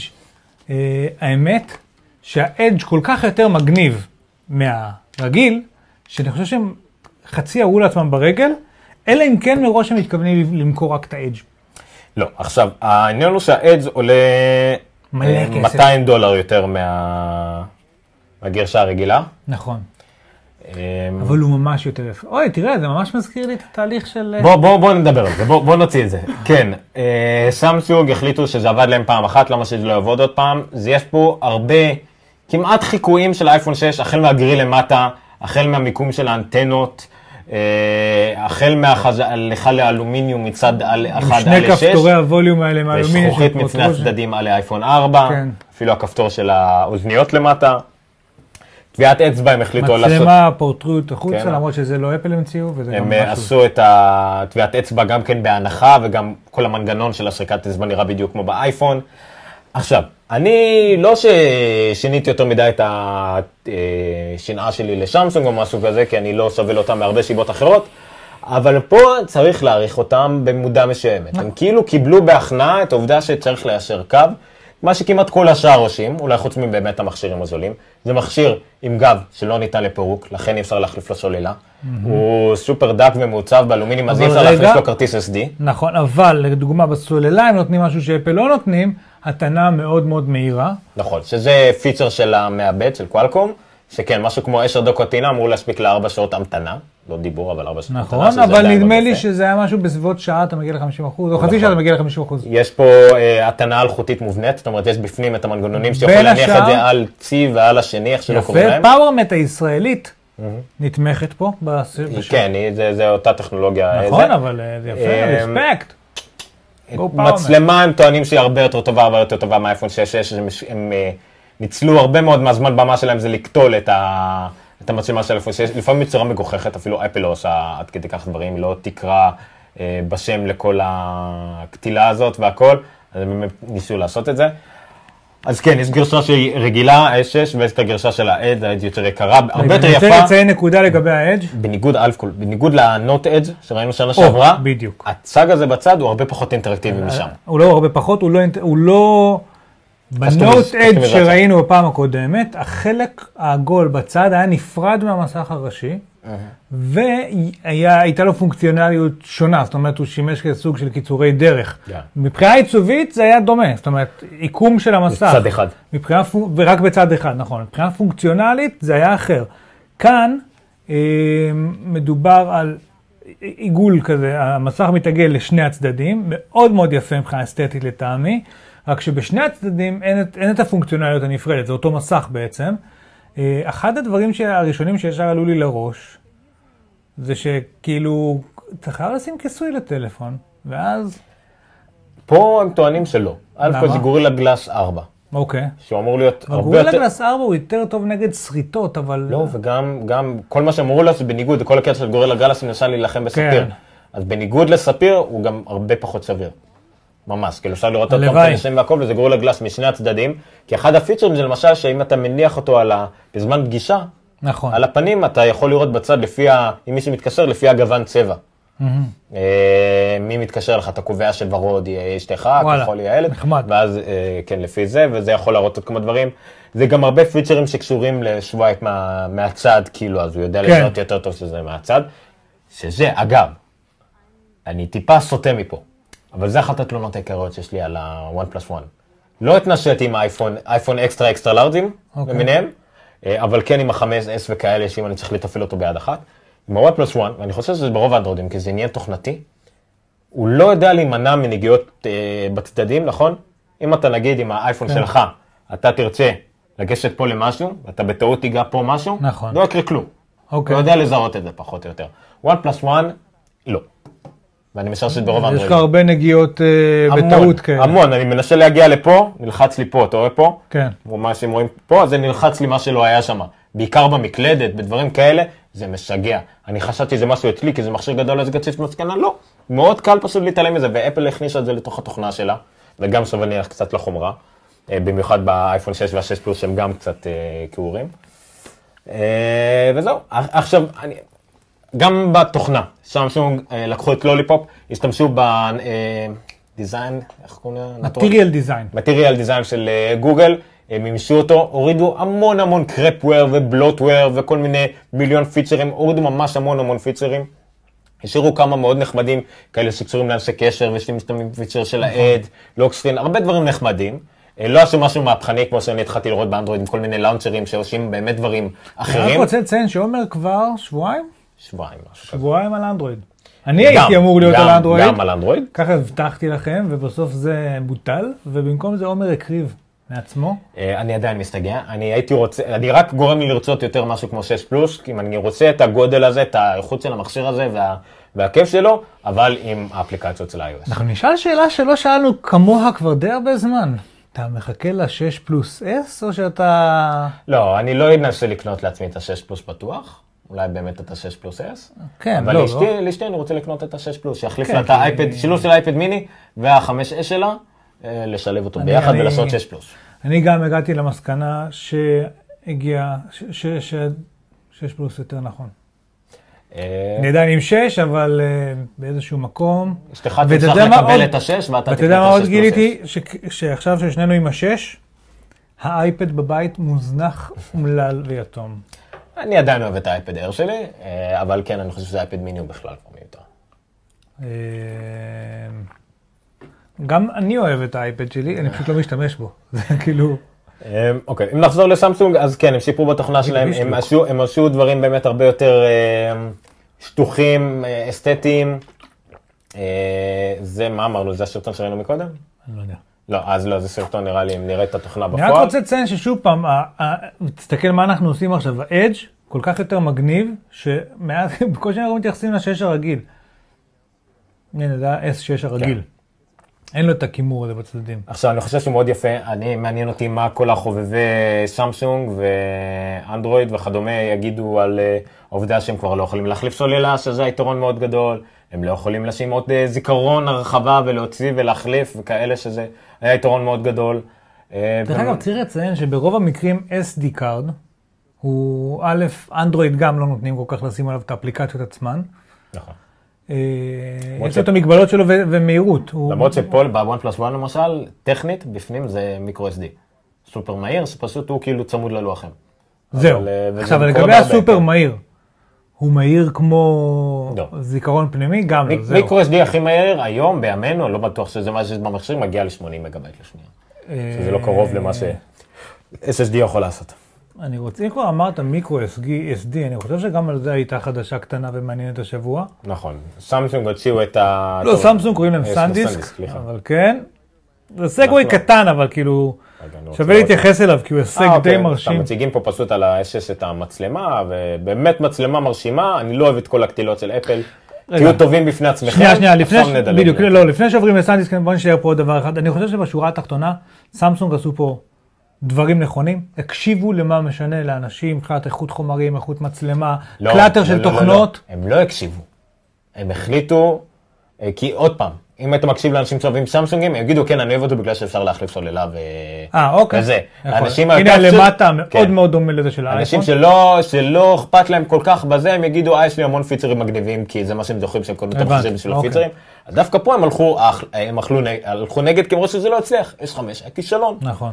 האמת שהאדג' כל כך יותר מגניב מהרגיל, שאני חושב שהם חצי ירו לעצמם ברגל, אלא אם כן מראש הם מתכוונים למכור רק את האדג'. לא, עכשיו, העניין הוא שהאדס עולה מלא אה, כסף. 200 דולר יותר מה... מהגרשה הרגילה. נכון. אמ, אבל הוא ממש יותר יפה. אוי, תראה, זה ממש מזכיר לי את התהליך של... אה, בוא, בוא, בוא נדבר על זה, בוא, בוא נוציא את זה. כן, אה, סמסונג החליטו שזה עבד להם פעם אחת, למה שזה לא יעבוד עוד פעם. אז יש פה הרבה, כמעט חיקויים של אייפון 6, החל מהגריל למטה, החל מהמיקום של האנטנות, החל מההליכה לאלומיניום מצד על- אחד שני על 6. כפתורי הווליום האלה מהאלומיניום. וזכוכית מצני. הצדדים על האייפון 4, כן. אפילו הכפתור של האוזניות למטה. טביעת אצבע הם החליטו לעשות, מצלמה פורטריות החוצה, כן. למרות שזה לא אפל המציאו, וזה גם הם אה. עשו את הטביעת אצבע גם כן בהנחה, וגם כל המנגנון של הסריקת אצבע נראה בדיוק כמו באייפון. עכשיו, אני לא ששיניתי יותר מדי את השנאה שלי לשמסונג או משהו כזה, כי אני לא סובל אותם מהרבה סיבות אחרות, אבל פה צריך להעריך אותם במודע מסוימת. הם כאילו קיבלו בהכנעה את העובדה שצריך ליישר קו, מה שכמעט כל השאר עושים, אולי חוץ מבאמת המכשירים הזולים. זה מכשיר עם גב שלא ניתן לפירוק, לכן אי אפשר להחליף לו סוללה. הוא סופר דק ומעוצב באלומיניום, אז אי אפשר רגע. לו כרטיס SD. נכון, אבל לדוגמה בסוללה הם נותנים משהו שאפל לא נותנים, טעינה מאוד מאוד מהירה. נכון, שזה פיצ'ר של המעבד, של Qualcomm, שכן, משהו כמו 10 דקות טעינה אמור להספיק לארבע שעות המתנה. לא דיבור, אבל ארבע שעות המתנה. נכון, אבל נדמה מאוד לי יפה. שזה היה משהו בסביבות שעה אתה מגיע ל-50%, או נכון. חצי שעה אתה מגיע ל-50%. יש פה אה, טעינה אלחוטית מובנית, זאת אומרת, יש בפנים את המנגנונים שאתה יכול בין להניח את השאר- זה על צי ועל השני, איך שלא קוראים יפה, להם. Powermat הישראלית נתמכת פה. כן, זה זה אותה טכנולוגיה. נכון. אבל אה, זה יפה, רספקט. מצלמה הם טוענים שהיא הרבה יותר טובה, הרבה יותר טובה מהאייפון 6, הם, אה, ניצלו הרבה מאוד מהזמן במה שלהם זה לקטול את, ה, את המצלמה של האייפון 6, לפעמים בצורה מגוחכת, אפילו אפל לא עושה עד כדי כך דברים, היא לא תקרא אה, בשם לכל הקטילה הזאת והכל, אז הם באמת ניסו לעשות את זה. אז כן, יש גרשה שהיא רגילה, ה-S6, ויש את הגרשה של ה-Edge, ה-Edge יותר יקרה, הרבה יותר אני יפה. רוצה לציין נקודה לגבי האדג'. בניגוד, אלף כל, בניגוד לנוט אדג' שראינו שנה שעברה, בדיוק. הצג הזה בצד הוא הרבה פחות אינטראקטיבי משם. הוא לא הרבה פחות, הוא לא... לא... בנוט קסטומיז- אד קסטומיזציה. שראינו בפעם הקודמת, החלק העגול בצד היה נפרד מהמסך הראשי, והייתה לו פונקציונליות שונה, זאת אומרת הוא שימש כסוג של קיצורי דרך. כן. מבחינה עיצובית זה היה דומה, זאת אומרת עיקום של המסך. בצד אחד. מבחינה, ורק בצד אחד, נכון. מבחינה פונקציונלית זה היה אחר. כאן אה, מדובר על עיגול כזה, המסך מתעגל לשני הצדדים, מאוד מאוד יפה מבחינה אסתטית לטעמי, רק שבשני הצדדים אין את, אין את הפונקציונליות הנפרדת, זה אותו מסך בעצם. אה, אחד הדברים הראשונים שישר עלו לי לראש, זה שכאילו, אתה חייב לשים כיסוי לטלפון, ואז, פה הם טוענים שלא. כל למה? זה גורילה גלאס 4, אוקיי. שהוא אמור להיות הרבה גורילה יותר... גלאס 4 הוא יותר טוב נגד שריטות, אבל... לא, וגם גם כל מה שאמרו לו זה בניגוד לכל הקטע של גורילה גלאס, הוא ניסה להילחם בספיר. כן. אז בניגוד לספיר, הוא גם הרבה פחות שביר. ממש, כאילו אפשר לראות אותו. פנסים והכל, וזה גורילה גלאס משני הצדדים. כי אחד הפיצ'רים זה למשל שאם אתה מניח אותו על ה... בזמן פגישה, נכון. על הפנים אתה יכול לראות בצד לפי ה... אם מישהו מתקשר, לפי הגוון צבע. אה, מי מתקשר לך, אתה קובע שוורוד יהיה אשתך, כחול יהיה הילד, נחמד. ואז אה, כן, לפי זה, וזה יכול להראות עוד כמה דברים. זה גם הרבה פיצ'רים שקשורים לשווייפ מה, מהצד, כאילו, אז הוא יודע כן. לזהות יותר טוב שזה מהצד. שזה, אגב, אני טיפה סוטה מפה, אבל זה אחת התלונות העיקריות שיש לי על ה-one plus one. לא התנשאתי עם האייפון, אייפון אקסטרה אקסטרה לארג'ים אוקיי. למיניהם, אה, אבל כן עם ה-5S וכאלה, שאם אני צריך לתפעל אותו ביד אחת. עם ה-one plus one, ואני חושב שזה ברוב האנדרואידים, כי זה עניין תוכנתי, הוא לא יודע להימנע מנגיעות אה, בצדדים, נכון? אם אתה נגיד עם האייפון כן. שלך, אתה תרצה לגשת פה למשהו, ואתה בטעות תיגע פה משהו, נכון. לא יקרה כלום. אוקיי. הוא יודע לזהות את זה פחות או יותר. one plus one, לא. ואני משער ברוב יש לך האנדרואידים. הרבה נגיעות אה, המון, בטעות כאלה. המון, אני מנסה להגיע לפה, נלחץ לי פה, אתה רואה פה? כן. מה שהם רואים פה, אז זה נלחץ לי מה שלא היה שם. בעיקר במקלדת, בדברים כאלה, זה משגע. אני חשבתי שזה משהו אצלי, כי זה מכשיר גדול, אז גציף מסקנה, לא. מאוד קל פשוט להתעלם מזה, ואפל הכניסה את זה לתוך התוכנה שלה, וגם שווה נניח קצת לחומרה, אה, במיוחד באייפון 6 וה-6 פלוס, שהם גם קצת אה, כעורים. וזהו, עכשיו, אני, גם בתוכנה, סמסונג אה, לקחו את Lollipop, השתמשו ב design, איך קוראים לה? material design. material design של אה, גוגל, הם מימשו אותו, הורידו המון המון crapware ו bloatware וכל מיני מיליון פיצ'רים, הורידו ממש המון המון פיצ'רים. השאירו כמה מאוד נחמדים, כאלה שקשורים לאנשי קשר, ויש לי משתמשים בפיצ'ר של העד, לוקסקרין, הרבה דברים נחמדים. אה, לא עשו משהו מהפכני כמו שאני התחלתי לראות באנדרואיד עם כל מיני לאונצ'רים שעושים באמת דברים אני רק אחרים. רוצה לציין שעומר כבר שבועיים? שבועיים, משהו כזה. שבועיים על אנדרואיד. אני גם, הייתי אמור להיות גם- על אנדרואיד, גם על אנדרואיד. ככה הבטחתי לכם, ובסוף זה בוטל, ובמקום זה עומר הקריב מעצמו. אה, אני עדיין מסתגע, אני הייתי רוצה, אני רק גורם לי לרצות יותר משהו כמו 6 פלוס, כי אם אני רוצה את הגודל הזה, את האיכות של המכשיר הזה וה, והכיף שלו, אבל עם האפליקציות של iOS. אנחנו נשאל שאלה שלא שאלנו כמוה כבר די הרבה זמן. אתה מחכה ל-6 פלוס S, או שאתה... לא, אני לא אנסה לקנות לעצמי את ה-6 פלוס בטוח, אולי באמת את ה-6 פלוס S, כן, אבל לא, לא. לאשתי אני רוצה לקנות את ה-6 פלוס, שיחליף כן, לה את האייפד, שילוב של האייפד מיני וה-5S שלה, אה, לשלב אותו ביחד ולעשות 6 פלוס. אני גם הגעתי למסקנה שהגיע, ש- ש- ש- 6 פלוס יותר נכון. אה, אני עדיין עם 6, אבל אה, באיזשהו מקום. אשתך ואתה תצטרך לקבל? את ה-6 ואתה ואתה תקנה יודע מה את עוד ה-6 גיליתי? שעכשיו ששנינו עם השש, האייפד בבית מוזנח, אומלל ויתום. אני עדיין אוהב את האייפד אייר שלי, אה, אבל כן, אני חושב שזה אייפד מיני הוא בכלל כבר מיותר. אה, גם אני אוהב את האייפד שלי, אני פשוט לא משתמש בו. (laughs) זה כאילו... אה, אוקיי, אם נחזור לסמסונג, אז כן, הם שיפרו בתוכנה שלהם, יש הם. עשו- דברים באמת הרבה יותר שטוחים, אסתטיים. זה, מה אמרנו? זה הסרטון שראינו מקודם? אני לא יודע. לא, אז לא, זה סרטון נראה לי, אם נראה את התוכנה אני רק בפועל. רוצה לציין ששוב פעם, תסתכל מה אנחנו עושים עכשיו, האדג' כל כך יותר מגניב, שמאז, (laughs) בקושי אנחנו מתייחסים לשש הרגיל. הנה, זה ה-S6 הרגיל. אין לו את הכימור הזה בצדדים. עכשיו, אני חושב שהוא מאוד יפה, אני, מעניין אותי מה כל החובבי סמסונג ואנדרואיד וכדומה יגידו על אה, העובדה שהם כבר לא יכולים להחליף סוללה, שזה היתרון מאוד גדול, הם לא יכולים לשים עוד אה, זיכרון הרחבה ולהוציא ולהחליף וכאלה, שזה היה יתרון מאוד גדול. אה, דרך אגב, צריך לציין שברוב המקרים SD card, הוא א', אנדרואיד גם לא נותנים כל כך לשים עליו את האפליקציות עצמן. נכון. אה, יש לו את המגבלות שלו ומהירות. למרות שפה ב OnePlus One למשל, טכנית, בפנים זה micro SD. סופר מהיר, שפשוט הוא כאילו צמוד ללוח אם. זהו. אה, עכשיו, לגבי הסופר. מהיר, הוא מהיר כמו לא. זיכרון פנימי? גם לא, זהו. micro SD הכי מהיר היום, בימינו, לא בטוח שזה מה שיש במכשיר, מגיע ל-80 מגבייט לשנייה. שזה לא קרוב למה ש... SSD יכול לעשות. אני רוצה, אם כבר אמרת מיקרו SD, אני חושב שגם על זה הייתה חדשה קטנה ומעניינת השבוע. נכון. סמסונג הוציאו את ה... לא, סמסונג קוראים להם אה, סנדיסק. אבל כן. זה סגווי אנחנו- קטן, אבל כאילו, שווה לראות. להתייחס אליו, כי הוא הישג אה, די אוקיי, מרשים. אתה מציגים פה פשוט על ה-S6 את המצלמה, ובאמת מצלמה מרשימה, אני לא אוהב את כל הקטילות של אפל. תהיו טובים בפני עצמכם, שנייה, שנייה, לפני, ש... בדיוק. לא, לפני שעוברים לסנדיסק, בוא נשאר פה עוד דבר אחד. אני חושב שבשורה התחתונה, סמסונג עשו פה דברים נכונים, הקשיבו למה משנה לאנשים מבחינת איכות חומרים, איכות מצלמה, לא, קלאטר לא, של לא, לא, תוכנות. לא. הם לא הקשיבו. הם החליטו, אה, כי עוד פעם, אם היית מקשיב לאנשים שאוהבים סמסונגים, הם יגידו, כן, אני אוהב אותו בגלל שאפשר להחליף סוללה ו... אה, אוקיי. וזה. האנשים הנה היותר- למטה, מאוד כן. מאוד דומה לזה של האייפון. אנשים שלא, אכפת להם כל כך בזה, הם יגידו, אה, יש לי המון פיצרים מגניבים, כי זה מה שהם זוכרים שהם הבנתי, המחשבים בשביל אוקיי. הפיצרים. אז דווקא פה הם הלכו, הם הלכו נג- הלכו נגד, כי הם ראו שזה לא הצליח. יש חמש, היה כישלון. נכון.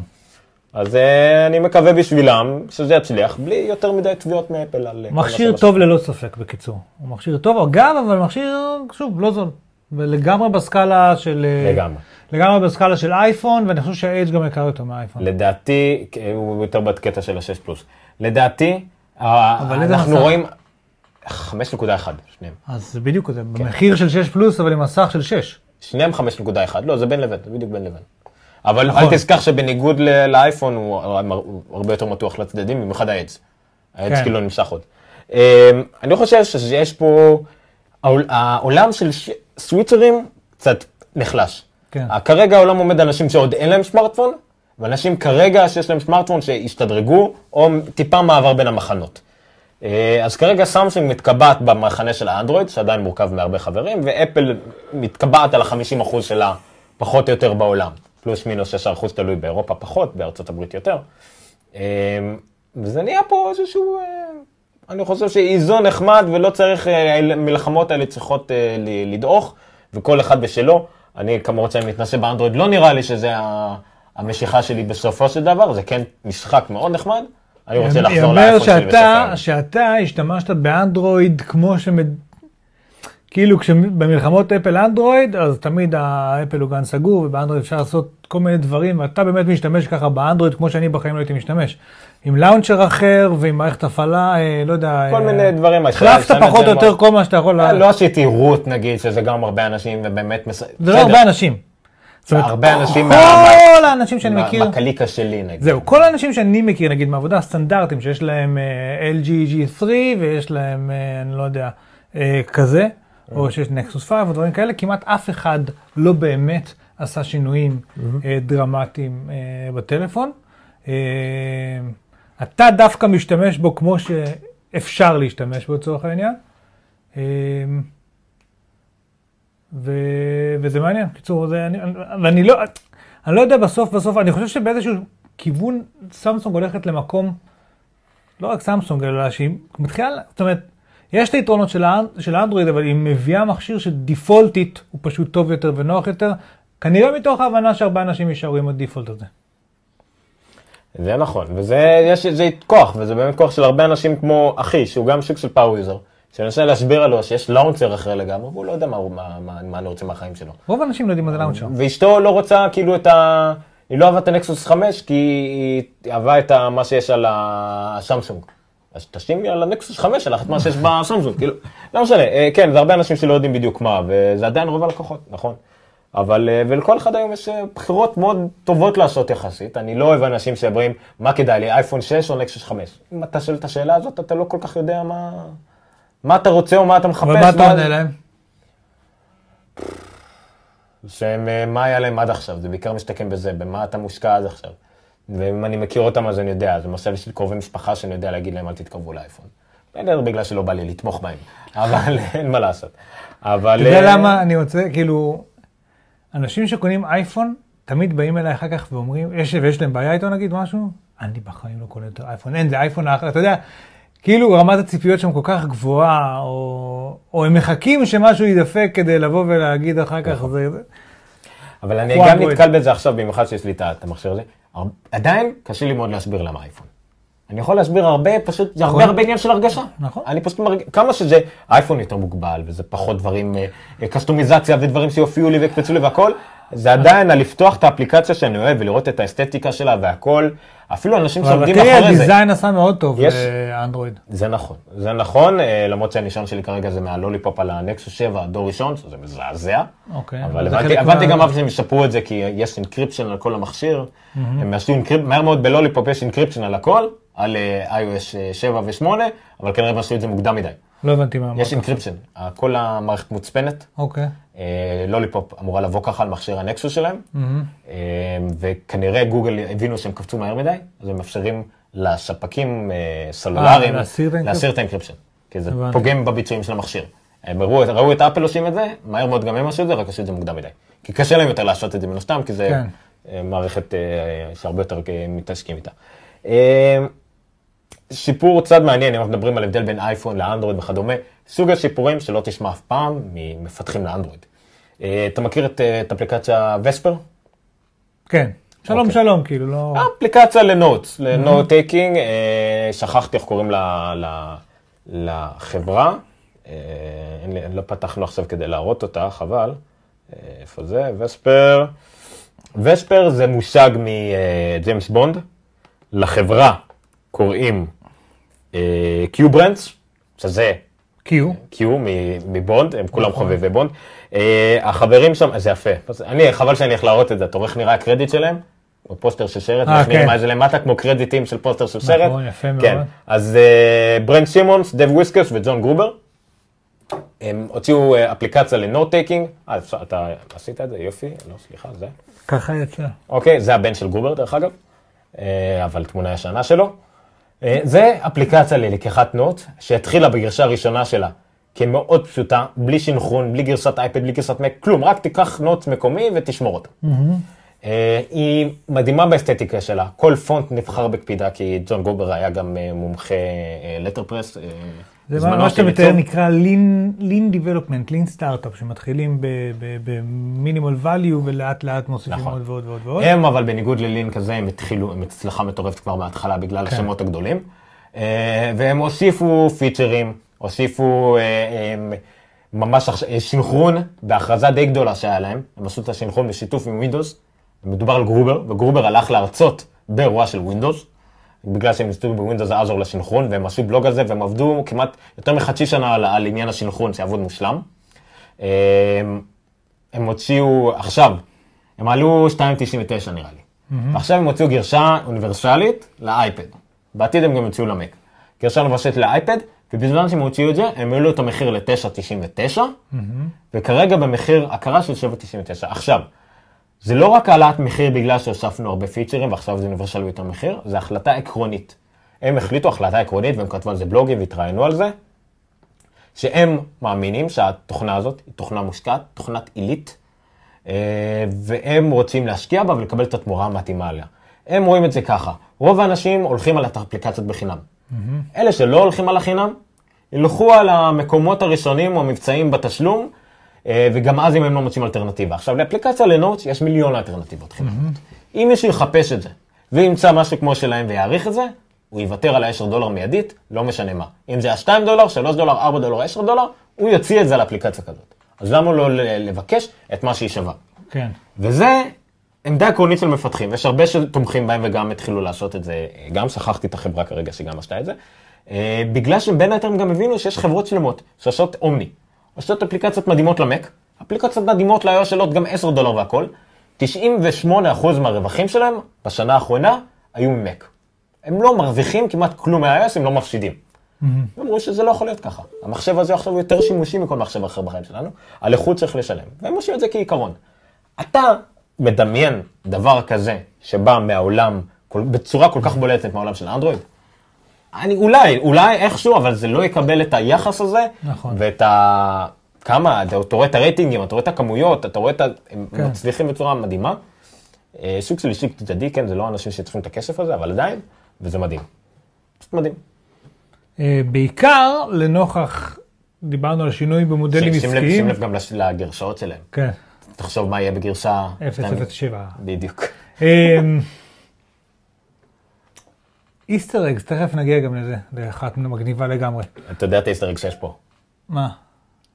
אז אה, אני מקווה בשבילם שזה יצליח, בלי יותר מדי תביעות מאפל על... אה, מכשיר טוב ללא ספק, בקיצור. הוא מכשיר טוב, אגב, אבל מכשיר, שוב, לא זול. ולגמרי בסקאלה של... אה, לגמרי. לגמרי בסקאלה של אייפון, ואני חושב שה-H גם יקר יותר מהאייפון. לדעתי, הוא יותר בקטע של ה-6 פלוס. לדעתי, ה- אבל איזה אנחנו? רואים 5.1, שניהם. אז זה בדיוק כן. זה, במחיר של 6 פלוס, אבל עם מסך של 6. שניהם 5.1, לא, זה בין לבין, זה בדיוק בין לבין. אבל נכון. אל תשכח שבניגוד לאייפון הוא הרבה יותר מתוח לצדדים, במיוחד העץ. העץ כן. כאילו נמשך עוד. אמ, אני חושב שיש פה, העול- העולם של סוויצרים קצת נחלש. כן. אה, כרגע העולם עומד על אנשים שעוד אין להם סמארטפון, ואנשים כרגע שיש להם סמארטפון שהשתדרגו, או טיפה מעבר בין המחנות. אה, אז כרגע סמסונג מתקבעת במחנה של האנדרואיד, שעדיין מורכב מהרבה חברים, ואפל מתקבעת על ה-50% שלה פחות או יותר בעולם. פלוס מינוס 6% תלוי באירופה פחות, בארצות הברית יותר. אה, וזה נהיה פה איזשהו, אני חושב שאיזון נחמד ולא צריך, אה, המלחמות האלה צריכות אה, לדעוך, וכל אחד בשלו. אני כמובן שאני מתנסה באנדרואיד, לא נראה לי שזה המשיכה שלי בסופו של דבר, זה כן משחק מאוד נחמד. אני רוצה לחזור לאייפון שלי בסוף שאתה, היום. שאתה השתמשת באנדרואיד כמו שמד... כאילו כשבמלחמות אפל אנדרואיד, אז תמיד האפל הוא גן סגור, ובאנדרואיד אפשר לעשות כל מיני דברים, ואתה באמת משתמש ככה באנדרואיד כמו שאני בחיים לא הייתי משתמש. עם לאונצ'ר אחר ועם מערכת הפעלה, אה, לא יודע. כל אה, מיני דברים. החלפת פחות או יותר. כל מה שאתה יכול. אה, לא עשיתי רות נגיד, שזה גם הרבה אנשים ובאמת... זה לא. הרבה אנשים. הרבה אנשים מה- כל האנשים שאני מכיר, מהקליקה שלי נגיד. זהו, כל האנשים שאני מכיר, נגיד מעבודה סטנדרטים, שיש להם LG G3 ויש להם, אני לא יודע, כזה, או שיש נקסוס 5 או דברים כאלה, כמעט אף אחד לא באמת עשה שינויים אה, דרמטיים בטלפון. אתה דווקא משתמש בו כמו שאפשר להשתמש בו לצורך העניין. אה, ו... וזה מעניין, קיצור, זה, אני- ואני לא, אני לא יודע בסוף, בסוף, אני חושב שבאיזשהו כיוון סמסונג הולכת למקום, לא רק סמסונג, אלא שהיא מתחילה, זאת אומרת, יש את היתרונות של, האנ- של האנדרואיד, אבל היא מביאה מכשיר שדיפולטית הוא פשוט טוב יותר ונוח יותר, כנראה מתוך ההבנה שהרבה אנשים יישארו עם ה default הזה. זה נכון, וזה יש, זה כוח, וזה באמת כוח של הרבה אנשים כמו אחי, שהוא גם סוג של power user, שאני מנסה להסביר לו שיש launcher אחר לגמרי, והוא לא יודע מה, מה, מה, מה אני רוצה מהחיים שלו. רוב האנשים לא יודעים מה זה launcher. ואשתו לא רוצה כאילו את ה... היא לא אהבה את הנקסוס 5 כי היא אהבה את ה... מה שיש על הסמסונג. אז תשימי על הנקסוס 5 שלך את מה שיש בסמסונג, כאילו, לא משנה, אה, כן, זה הרבה אנשים שלא יודעים בדיוק מה, וזה עדיין רוב הלקוחות, נכון. אבל, אה, ולכל אחד היום יש אה, בחירות מאוד טובות לעשות יחסית, אני לא אוהב אנשים שאומרים, מה כדאי לי, אייפון 6 או נקסוס 5. אם אתה שואל את השאלה הזאת, אתה לא כל כך יודע מה, מה אתה רוצה או מה אתה מחפש. אבל מה אתה עונה להם? שהם, אה, מה היה להם עד עכשיו, זה בעיקר מסתכם בזה, במה אתה מושקע עד עכשיו. ואם אני מכיר אותם אז אני יודע, זה למשל יש לי קרובי משפחה שאני יודע להגיד להם אל תתקרבו לאייפון. בסדר, בגלל שלא בא לי לתמוך בהם, (laughs) אבל אין מה לעשות. אבל... אתה יודע למה אני רוצה, כאילו, אנשים שקונים אייפון, תמיד באים אליי אחר כך ואומרים, יש, ויש להם בעיה איתו נגיד משהו, אני בחיים לא קונה יותר אייפון, אין, זה אייפון האחר, אתה יודע, כאילו רמת הציפיות שם כל כך גבוהה, או, או הם מחכים שמשהו יידפק כדי לבוא ולהגיד אחר כך, נכון. זה, אבל אני גם. נתקל בזה עכשיו, במיוחד שיש לי את המכשיר הזה. עדיין קשה לי מאוד להסביר למה אייפון. אני יכול להסביר הרבה, פשוט, זה הרבה נכון. הרבה עניין של הרגשה. נכון. אני פשוט מרגיש, כמה שזה, אייפון יותר מוגבל, וזה פחות דברים, אה, אה, קסטומיזציה ודברים שיופיעו לי ויקפצו לי והכל, זה עדיין על לפתוח את האפליקציה שאני אוהב ולראות את האסתטיקה שלה והכל. אפילו אנשים אבל שעומדים תראי, מאחורי זה. ה design עשה מאוד טוב לאנדרואיד. זה נכון, זה נכון, אה, למרות שהניסיון שלי כרגע זה מהלוליפופ על הנקסוס 7, דור ראשון, זה מזעזע. אוקיי, אבל אבל הבנתי, גם אף שהם ישפרו את זה, כי יש encryption על כל המכשיר. הם עשו encryp... מהר מאוד בלוליפופ יש encryption על הכל, על אה, iOS 7 ו-8, אבל כנראה הם עשו את זה מוקדם מדי. לא הבנתי מה אמרת. יש encryption, כל המערכת מוצפנת. אוקיי. אה, לוליפופ אמורה לבוא ככה על מכשיר הנקסוס שלהם. אה, וכנראה גוגל הבינו שהם קפצו מהר מדי, אז הם מאפשרים לספקים אה, סלולריים אה, להסיר את ה encryption, כי זה. פוגם בביצועים של המכשיר. הם ראו, ראו את אפל עושים את זה, מהר מאוד גם הם עשו את זה, רק עשו את זה מוקדם מדי. כי קשה להם יותר לעשות את זה מן הסתם, כי זה כן. אה, מערכת אה, שהרבה יותר אה, מתעסקים איתה. אה, סיפור צד מעניין, אם אנחנו מדברים על הבדל בין אייפון לאנדרואיד וכדומה, סוג הסיפורים שלא תשמע אף פעם ממפתחים לאנדרואיד. אה, אתה מכיר את, אה, את אפליקציה Vesper? כן. שלום אוקיי. שלום, כאילו, לא... אפליקציה ל notes, ל note taking, שכחתי איך קוראים לה- לה- לחברה, אה, אין לי- לא פתחנו עכשיו כדי להראות אותה, חבל. אה, איפה זה? Vesper. Vesper זה מושג מג'יימס בונד, לחברה קוראים Q Branch, שזה Q. Q מבונד, הם כולם חובבי בונד. אה, החברים שם, זה יפה. אני, חבל שאני הולך להראות את זה, אתה רואה איך נראה הקרדיט שלהם? כמו פוסטר של סרט, אה, ואיך נראה כן. מה זה למטה, כמו קרדיטים של פוסטר של סרט. נכון, יפה מאוד. כן, אז ברנט סימונס, דייב ויסקוס וג'ון גרובר, הם הוציאו אה, אפליקציה ל note taking. אה, אתה עשית את זה? יופי, לא, סליחה, זה. ככה יצא. אוקיי, זה הבן של גרובר דרך אגב, אה, אבל תמונה ישנה שלו. אה, זה אפליקציה ללקיחת נוט, שהתחילה בגרשה הראשונה שלה כמאוד פשוטה, בלי שינכרון, בלי גרסת אייפד, בלי גרסת מק, כלום, רק תיקח נוט מקומי ותשמור אותה. אה, היא מדהימה באסתטיקה שלה, כל פונט נבחר בקפידה, כי ג'ון גרובר היה גם אה, מומחה לטרפרס. זה מה- מה שאתה מתאר נקרא Lean Lean Development, Lean Startup, שמתחילים במינימל value ולאט לאט מוסיפים נכון. עוד ועוד ועוד ועוד. הם אבל בניגוד ללין כזה, הם התחילו, הם הצלחה מטורפת כבר בהתחלה בגלל כן. השמות הגדולים. אה, והם הוסיפו פיצ'רים, הוסיפו אה, אה, ממש עכשיו- אה, סינכרון בהכרזה די גדולה שהיה להם. הם עשו את הסינכרון בשיתוף עם ווינדוס. מדובר על גרובר, וגרובר הלך להרצות באירוע של ווינדוס. בגלל שהם ניסו ב Windows Azure לסינכרון, והם עשו בלוג על זה, והם עבדו כמעט יותר מחצי שנה על, על עניין הסינכרון, שיעבוד מושלם. אה, הם הוציאו, עכשיו, הם עלו 2.99 נראה לי. ועכשיו הם הוציאו גרשה אוניברסלית לאייפד. בעתיד הם גם יוציאו למק. גרשה אוניברסלית לאייפד, ובזמן שהם הוציאו את זה, הם העלו את המחיר ל-9.99, וכרגע במחיר הכרה של 7.99. עכשיו, זה לא רק העלאת מחיר בגלל שהוספנו הרבה פיצ'רים ועכשיו זה אוניברסלי יותר מחיר, זה החלטה עקרונית. הם החליטו החלטה עקרונית והם כתבו על זה בלוגים והתראיינו על זה, שהם מאמינים שהתוכנה הזאת היא תוכנה מושקעת, תוכנת עילית, אה, והם רוצים להשקיע בה ולקבל את התמורה המתאימה עליה. הם רואים את זה ככה, רוב האנשים הולכים על האפליקציות בחינם. אלה שלא הולכים על החינם, ילכו על המקומות הראשונים או המבצעים בתשלום, וגם אז אם הם לא מוצאים אלטרנטיבה. עכשיו, לאפליקציה לנוטס יש מיליון אלטרנטיבות חינמיות. אם מישהו יחפש את זה, וימצא משהו כמו שלהם ויעריך את זה, הוא יוותר על ה-10 דולר מיידית, לא משנה מה. אם זה היה 2 דולר, 3 דולר, 4 דולר, 10 דולר, הוא יוציא את זה על אפליקציה כזאת. אז למה לא לבקש את מה שהיא שווה? כן. וזה עמדה עקרונית של מפתחים, יש הרבה שתומכים בהם וגם התחילו לעשות את זה, גם שכחתי את החברה כרגע שגם עשתה את זה, אה, בגלל שבין היתר הם גם הבינו שיש חברות שלמות שעושות אומני, עושות אפליקציות מדהימות למק, אפליקציות מדהימות ל-iOS שעולות גם 10 דולר והכל, 98% מהרווחים שלהם בשנה האחרונה היו ממק. הם לא מרוויחים כמעט כלום מה-iOS, הם לא מפסידים. הם אמרו שזה לא יכול להיות ככה. המחשב הזה עכשיו הוא יותר שימושי מכל מחשב אחר בחיים שלנו, על איכות צריך לשלם. והם עושים את זה כעיקרון. אתה מדמיין דבר כזה שבא מהעולם, כל- בצורה כל כך בולטת מהעולם של אנדרואיד? אני, אולי, אולי איכשהו, אבל זה לא יקבל את היחס הזה, נכון. ואת ה... כמה, אתה רואה את הרייטינגים, אתה רואה את הכמויות, אתה רואה את ה... הם כן. מצליחים בצורה מדהימה. אה, סוג של אישי צדדי, כן, זה לא אנשים שצריכים את הכסף הזה, אבל עדיין, וזה מדהים. פשוט מדהים. אה, בעיקר לנוכח, דיברנו על שינוי במודלים עסקיים. שים לב גם לגרשאות שלהם. כן, תחשוב מה יהיה בגרשה... 007. בדיוק. איסטר אגס, תכף נגיע גם לזה, לאחת מגניבה לגמרי. אתה יודע את האיסטר אג שיש פה. מה?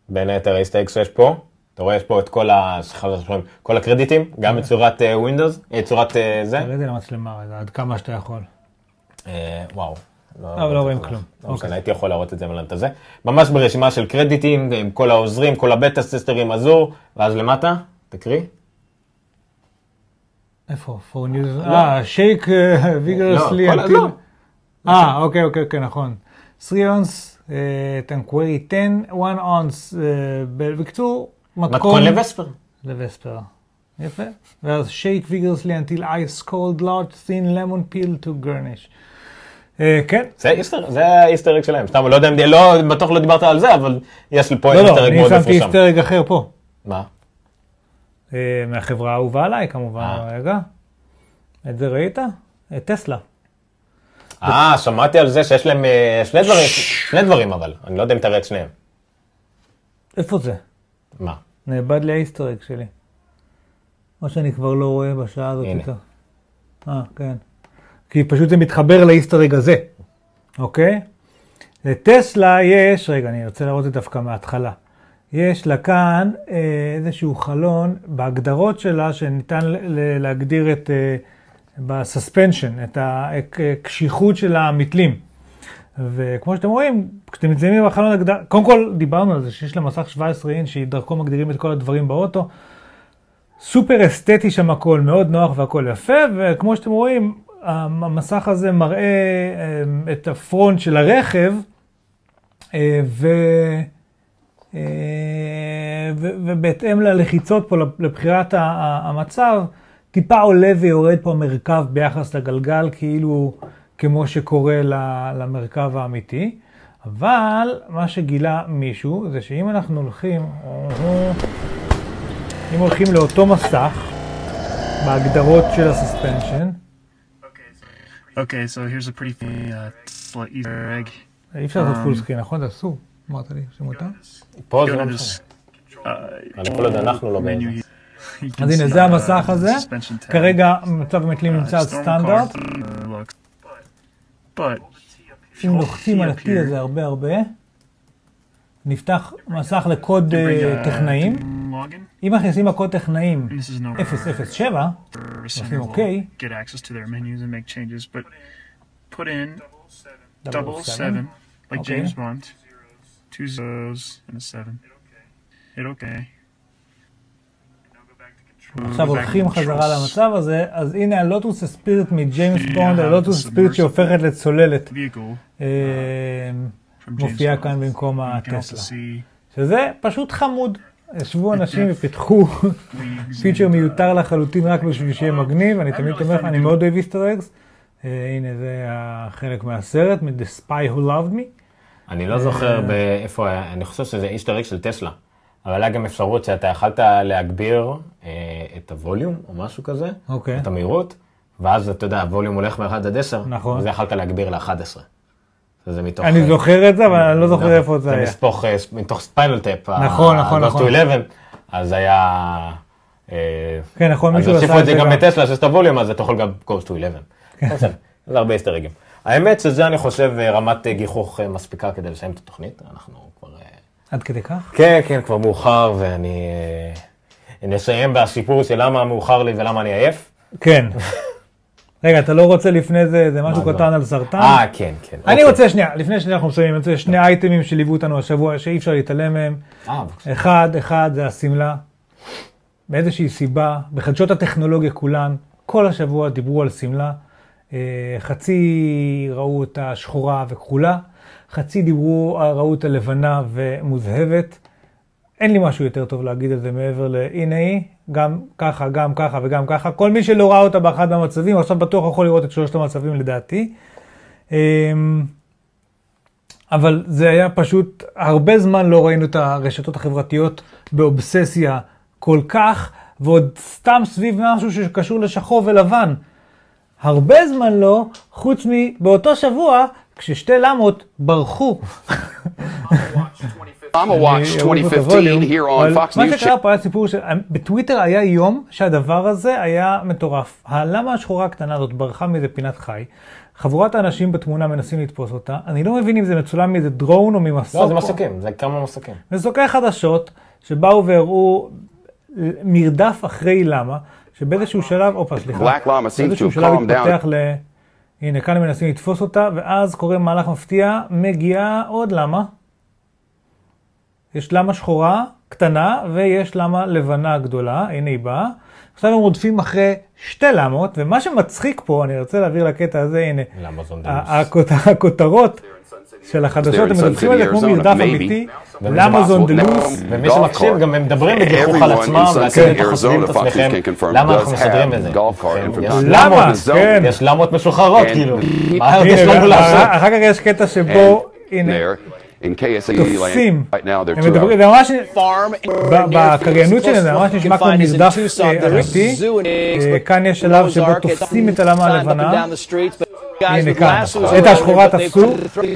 בין היתר האיסטר אג שיש פה, אתה רואה יש פה את כל ה... סליחה, לא זוכרים, כל הקרדיטים, גם בצורת ווינדוס, צורת אה, זה. תראה את זה למצלמה רגע, עד כמה שאתה יכול. אה, וואו. אבל לא רואים כלום. לא אוקיי. משנה, הייתי יכול להראות את זה מלנת הזה. ממש ברשימה של קרדיטים, עם כל העוזרים, כל הבטה טסטרים עזור, ואז למטה, תקריא. איפה? for news? אה, שייק ויגרסלי. לא, כל- לא. אה, אוקיי, אוקיי, אוקיי, נכון. 3 אונס, Tanqueray 10, 1 ounce, בקיצור, מתכון ל Vesper. ל Vesper. יפה. ואז shake vigorously until ice cold large thin lemon peel to garnish. אה, כן. זה Easter, זה ה Easter egg שלהם. סתם, לא יודע אם, לא, בטוח לא דיברת על זה, אבל יש לי פה לא, Easter לא, egg אני מאוד שמתי מפורסם. Easter egg אחר פה. מה? אה, מהחברה האהובה עליי כמובן, אה. רגע. את זה ראית? אה, טסלה. אה, שמעתי על זה שיש להם אה, שני דברים, שני דברים אבל, אני לא יודע אם תראה את שניהם. איפה זה? מה? נאבד לי האיסטרג שלי. או שאני כבר לא רואה בשעה הזאת. יותר. אה, כן. כי פשוט זה מתחבר לאיסטרג הזה, אוקיי? לטסלה יש, רגע, אני רוצה להראות את זה דווקא מההתחלה. יש לה כאן אה, איזשהו חלון בהגדרות שלה שניתן להגדיר את, אה, בסספנשן, את הקשיחות של המתלים. וכמו שאתם רואים, כשאתם מציינים בחלון הגדרה, קודם כל דיברנו על זה שיש לה מסך 17 אינץ' שדרכו מגדירים את כל הדברים באוטו. סופר אסתטי שם הכל, מאוד נוח והכל יפה, וכמו שאתם רואים, המסך הזה מראה אה, את הפרונט של הרכב, אה. אה, ו- ובהתאם ללחיצות פה, לבחירת המצב, טיפה עולה ויורד פה המרכב ביחס לגלגל, כאילו כמו שקורה ל- למרכב האמיתי. אבל מה שגילה מישהו זה שאם אנחנו הולכים, אם הולכים לאותו מסך, בהגדרות של הסספנשן, Okay, so here's a pretty uh, Easter egg. אי אפשר לעשות Um, פול סקרין, נכון? זה אסור. אמרת לי שמותר? פה זה לא משנה. Uh, אני כל עוד אנחנו לא באיזה. אז הנה, זה uh, המסך הזה. כרגע מצב המתלים Uh, נמצא על סטנדרט. uh, אם לוחצים על ה-T הזה הרבה הרבה, נפתח מסך לקוד אה, uh, טכנאים. אם מכניסים הקוד טכנאים and this is no 007, the עושים אוקיי. get access to their menus and make changes. But put in double double seven, like Okay. James Bond, two zeros and a seven. Hit okay. עכשיו הולכים חזרה. למצב הזה, אז הנה ה Lotus Esprit מג'יימס בונד, ה Lotus Esprit submersible. שהופכת לצוללת, Vehicle אה, מופיעה. כאן במקום הטסלה. שזה פשוט חמוד. ישבו אנשים ופיתחו (laughs) פיצ'ר uh, מיותר לחלוטין רק בשביל שיהיה מגניב, אני תמיד תומך, אני מאוד אוהב Easter eggs. אה, הנה זה החלק מהסרט, מ-The Spy Who Loved Me. אני לא זוכר באיפה היה, אני חושב שזה Easter egg של טסלה. אבל היה גם אפשרות שאתה יכלת להגביר אה, את ה volume או משהו כזה, אוקיי. את המהירות, ואז אתה יודע, ה volume הולך מ-1 עד 10, נכון. וזה יכלת להגביר ל-11. זה מתוך... אני אה, זוכר את זה, אבל אני לא זוכר נכון. איפה זה היה. מתוך, אה, מתוך Spinal Tap. נכון, נכון, נכון. 11, אז היה... אה, כן, נכון, אז מישהו הוסיפו עשה את זה גם בטסלה, שיש את הווליום, אז אתה יכול גם Ghost to 11. כן. בסדר, זה הרבה אסטרגים. האמת שזה אני חושב אה, רמת אה, גיחוך אה, מספיקה כדי לסיים את התוכנית. אנחנו כבר... עד כדי כך? כן, כן, כבר מאוחר, ואני אה, נסיים בסיפור של למה מאוחר לי ולמה אני עייף. כן. (laughs) רגע, אתה לא רוצה לפני זה, זה משהו מה זה? קטן על סרטן? אה, כן, כן. אני אוקיי. רוצה שנייה, לפני שאנחנו מסיימים, אני רוצה שני אייטמים שליוו אותנו השבוע, שאי אפשר להתעלם מהם. אה, בבקשה. אחד, אחד זה השמלה. מאיזושהי סיבה, בחדשות הטכנולוגיה כולן, כל השבוע דיברו על שמלה. אה, חצי ראו אותה שחורה וכחולה, חצי דיברו, ראו אותה לבנה ומוזהבת. אין לי משהו יותר טוב להגיד על זה מעבר ל... הנה היא, גם ככה, גם ככה וגם ככה. כל מי שלא ראה אותה באחד מהמצבים, עכשיו בטוח יכול לראות את שלושת המצבים לדעתי. אמ, אבל זה היה פשוט, הרבה זמן לא ראינו את הרשתות החברתיות באובססיה כל כך, ועוד סתם סביב משהו שקשור לשחור ולבן. הרבה זמן לא, חוץ מבאותו שבוע, כששתי למות ברחו. I'm a watch אני אוריד פה את 2015 הווליום, here אבל on Fox מה. שקרה פה היה סיפור ש... בטוויטר היה יום שהדבר הזה היה מטורף. הלמה השחורה הקטנה הזאת ברחה מאיזה פינת חי? חבורת האנשים בתמונה מנסים לתפוס אותה. אני לא מבין אם זה מצולם מאיזה דרון או ממסוק. לא, זה מסוקים, זה כמה מסוקים. מסוקי חדשות שבאו והראו מרדף אחרי למה, שבאיזשהו שלב, הופה סליחה, באיזשהו שלב. התפתח ל... הנה, כאן הם מנסים לתפוס אותה, ואז קורה מהלך מפתיע, מגיעה עוד למה. יש למה שחורה קטנה, ויש למה לבנה גדולה, הנה היא באה. עכשיו הם רודפים אחרי שתי למות, ומה שמצחיק פה, אני רוצה להעביר לקטע הזה, הנה, הכותרות של החדשות, הם מדווחים על זה כמו מרדף. אמיתי, למה שמע- זונדלוס, ומי שמקשיב. גם הם מדברים בגיחוך על עצמם, ואתם חושבים את עצמכם, למה אנחנו מסדרים את זה? cart כן, from יש למה? למות, כן. (laughs) יש למות משוחררות, כאילו. מה עוד יש לנו לעשות? אחר אחר כך יש קטע שבו, הנה, KSA תופסים, land right now, they're הם מדברים. זה ממש, בקריינות שלהם זה ממש נשמע כמו מרדף אה, אמיתי. אה, כאן יש שלב שבו תופסים את הלמה הלבנה. הנה כאן, את השחורה תפסו,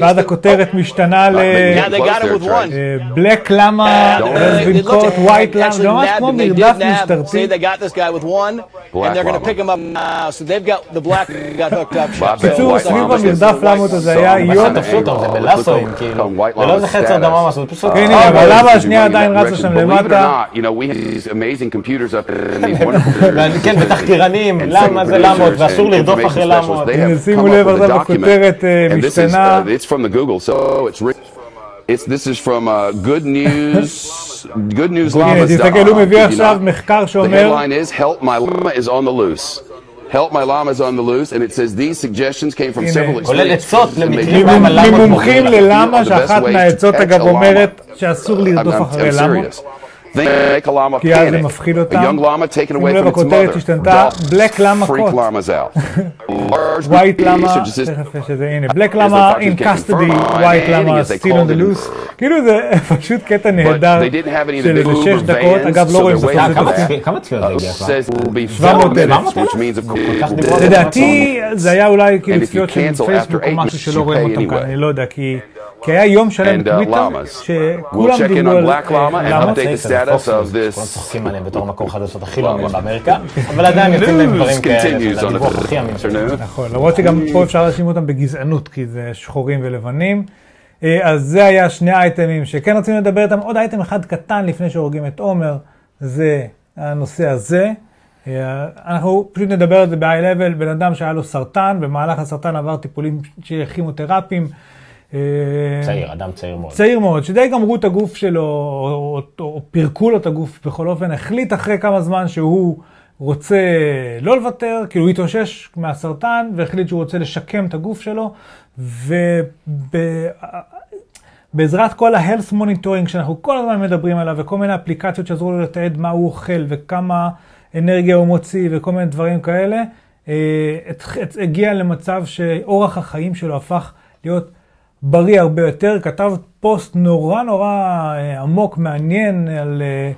ואז הכותרת משתנה ל... Yeah, they got it with one. בלק למה, Uh, has it been looked caught, at- white למה, זה ממש כמו מרדף משטרתי. say they got this guy with one, Black and they're going to llama. pick him up now. So they've got the black got hooked up. Well, I bet בקיצור, סביב המרדף למות הזה. היה So, יום. an תפסו אותם, זה angle. בלאסואים, Let's כאילו. become white זה לא איזה llama חצר status. דמה משהו, זה פשוט... כן, אה, הנה, אבל למה השנייה עדיין that רצה. שם למטה? כן, ותחקירנים, למה זה למות, ואסור לרדוף אחרי. למות. שימו לב, up with a עכשיו document. הכותרת, אה, And this is, משתנה. uh, it's from the Google, so it's written. It's, this is from uh, Good News, (laughs) Good News הנה, Llamas. תסתכל, הוא מביא עכשיו מחקר The שאומר, headline is "Help My Llama is on the loose." Help My Llama is on the loose, and it says these suggestions came from הנה. several כולל עצות experts, and they למקרים give למה them- למות ממומחים בוחרים. ללמה, The best שאחת way to מהעצות catch אגב a llama. אומרת שאסור I'm, לרדוף I'm, אחרי I'm למות. serious. They make a llama כי אז זה. מפחיד אותם. young llama taken שימו away לב, from its הכותרת mother. השתנתה, llamas out. Large ווייט למה, תכף יש את זה, הנה, בלק למה in custody, ווייט למה still on the loose. כאילו זה פשוט קטע נהדר they didn't have any of the של איזה שש דקות, אגב לא so רואים they're בסוף waiting זה for כמה צפיות זה הגיע כבר? says will be 700,000. filmed, which means of course כך will דיברו על be- זה. לדעתי זה היה אולי כאילו צפיות של פייסבוק after או eight משהו שלא רואים אותם כאן, anyway. אני לא יודע, כי כי היה יום שלם And, uh, בטוויטר, llamas. שכולם We'll check in דיברו on על Black Llama and למות. update the status of this. כולם צוחקים עליהם בתור מקור חדשות הכי לא אמין באמריקה, אבל עדיין יוצאים להם דברים כאלה, continues שזה on the הדיווח הכי אמין. נכון, למרות שגם פה אפשר להאשים אותם בגזענות, כי זה שחורים ולבנים. אה, אז זה היה שני אייטמים שכן רצינו לדבר איתם. עוד אייטם אחד קטן לפני שהורגים את עומר, זה הנושא הזה. אה, אנחנו פשוט נדבר על זה ב-high level, בן אדם שהיה לו סרטן, במהלך הסרטן עבר טיפולים של כימותרפיים. אה, צעיר, אדם צעיר מאוד. צעיר מאוד, שדי גמרו את הגוף שלו, או, או, או פירקו לו את הגוף בכל אופן, החליט אחרי כמה זמן שהוא רוצה לא לוותר, כאילו הוא התאושש מהסרטן, והחליט שהוא רוצה לשקם את הגוף שלו, ובעזרת כל ה-health monitoring שאנחנו כל הזמן מדברים עליו, וכל מיני אפליקציות שעזרו לו לתעד מה הוא אוכל, וכמה אנרגיה הוא מוציא, וכל מיני דברים כאלה, אה, הגיע למצב שאורח החיים שלו הפך להיות בריא הרבה יותר, כתב פוסט נורא נורא אה, עמוק, מעניין, על אה,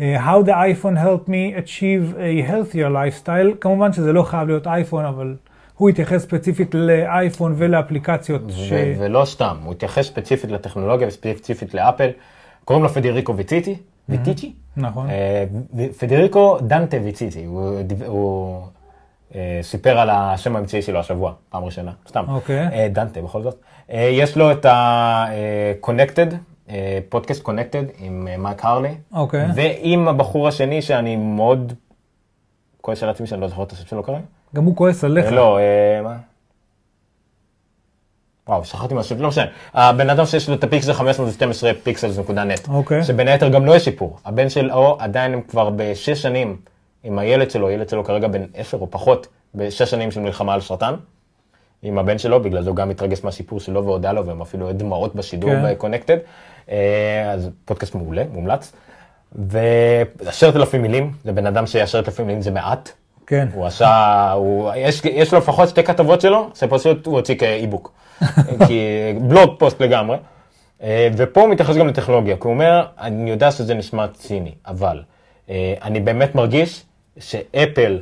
אה, How the iPhone helped me achieve a healthier lifestyle. כמובן שזה לא חייב להיות אייפון, אבל הוא התייחס ספציפית לאייפון ולאפליקציות. ש... ולא סתם, הוא התייחס ספציפית לטכנולוגיה וספציפית לאפל. קוראים לו פדריקו ויציטי, ויטיצ'י. נכון. פדריקו דנטה ויטיצ'י, הוא, סיפר על השם האמצעי שלו השבוע, פעם ראשונה, סתם. אוקיי. אה, דנטה בכל זאת. אה, יש לו את ה-Connected, פודקאסט Connected עם אה, מייק הרלי. אוקיי. ועם הבחור השני שאני מאוד כועס על עצמי שאני לא זוכר את השם שלו כרגע. גם הוא כועס עליך. אה, לא, אה, מה? וואו, שכחתי מהשם, לא משנה. הבן אדם שיש לו את הפיקסל 512 pixels נקודה net. אוקיי. שבין היתר גם לא יש סיפור. הבן שלו עדיין הם כבר בשש שנים עם הילד שלו, הילד שלו כרגע בן עשר או פחות, בשש שנים של מלחמה על סרטן. עם הבן שלו, בגלל זה הוא גם התרגש מהסיפור שלו והודה לו, והם אפילו דמעות בשידור כן. בקונקטד. אז פודקאסט מעולה, מומלץ. ועשרת אלפים מילים, זה בן אדם שעשרת אלפים מילים זה מעט. כן. הוא עשה, הוא, יש, יש לו לפחות שתי כתבות שלו, שפשוט הוא הוציא כאי-בוק. (laughs) כי בלוג פוסט לגמרי. אה, ופה הוא מתייחס גם לטכנולוגיה, כי הוא אומר, אני יודע שזה נשמע ציני, אבל אה, אני באמת מרגיש שאפל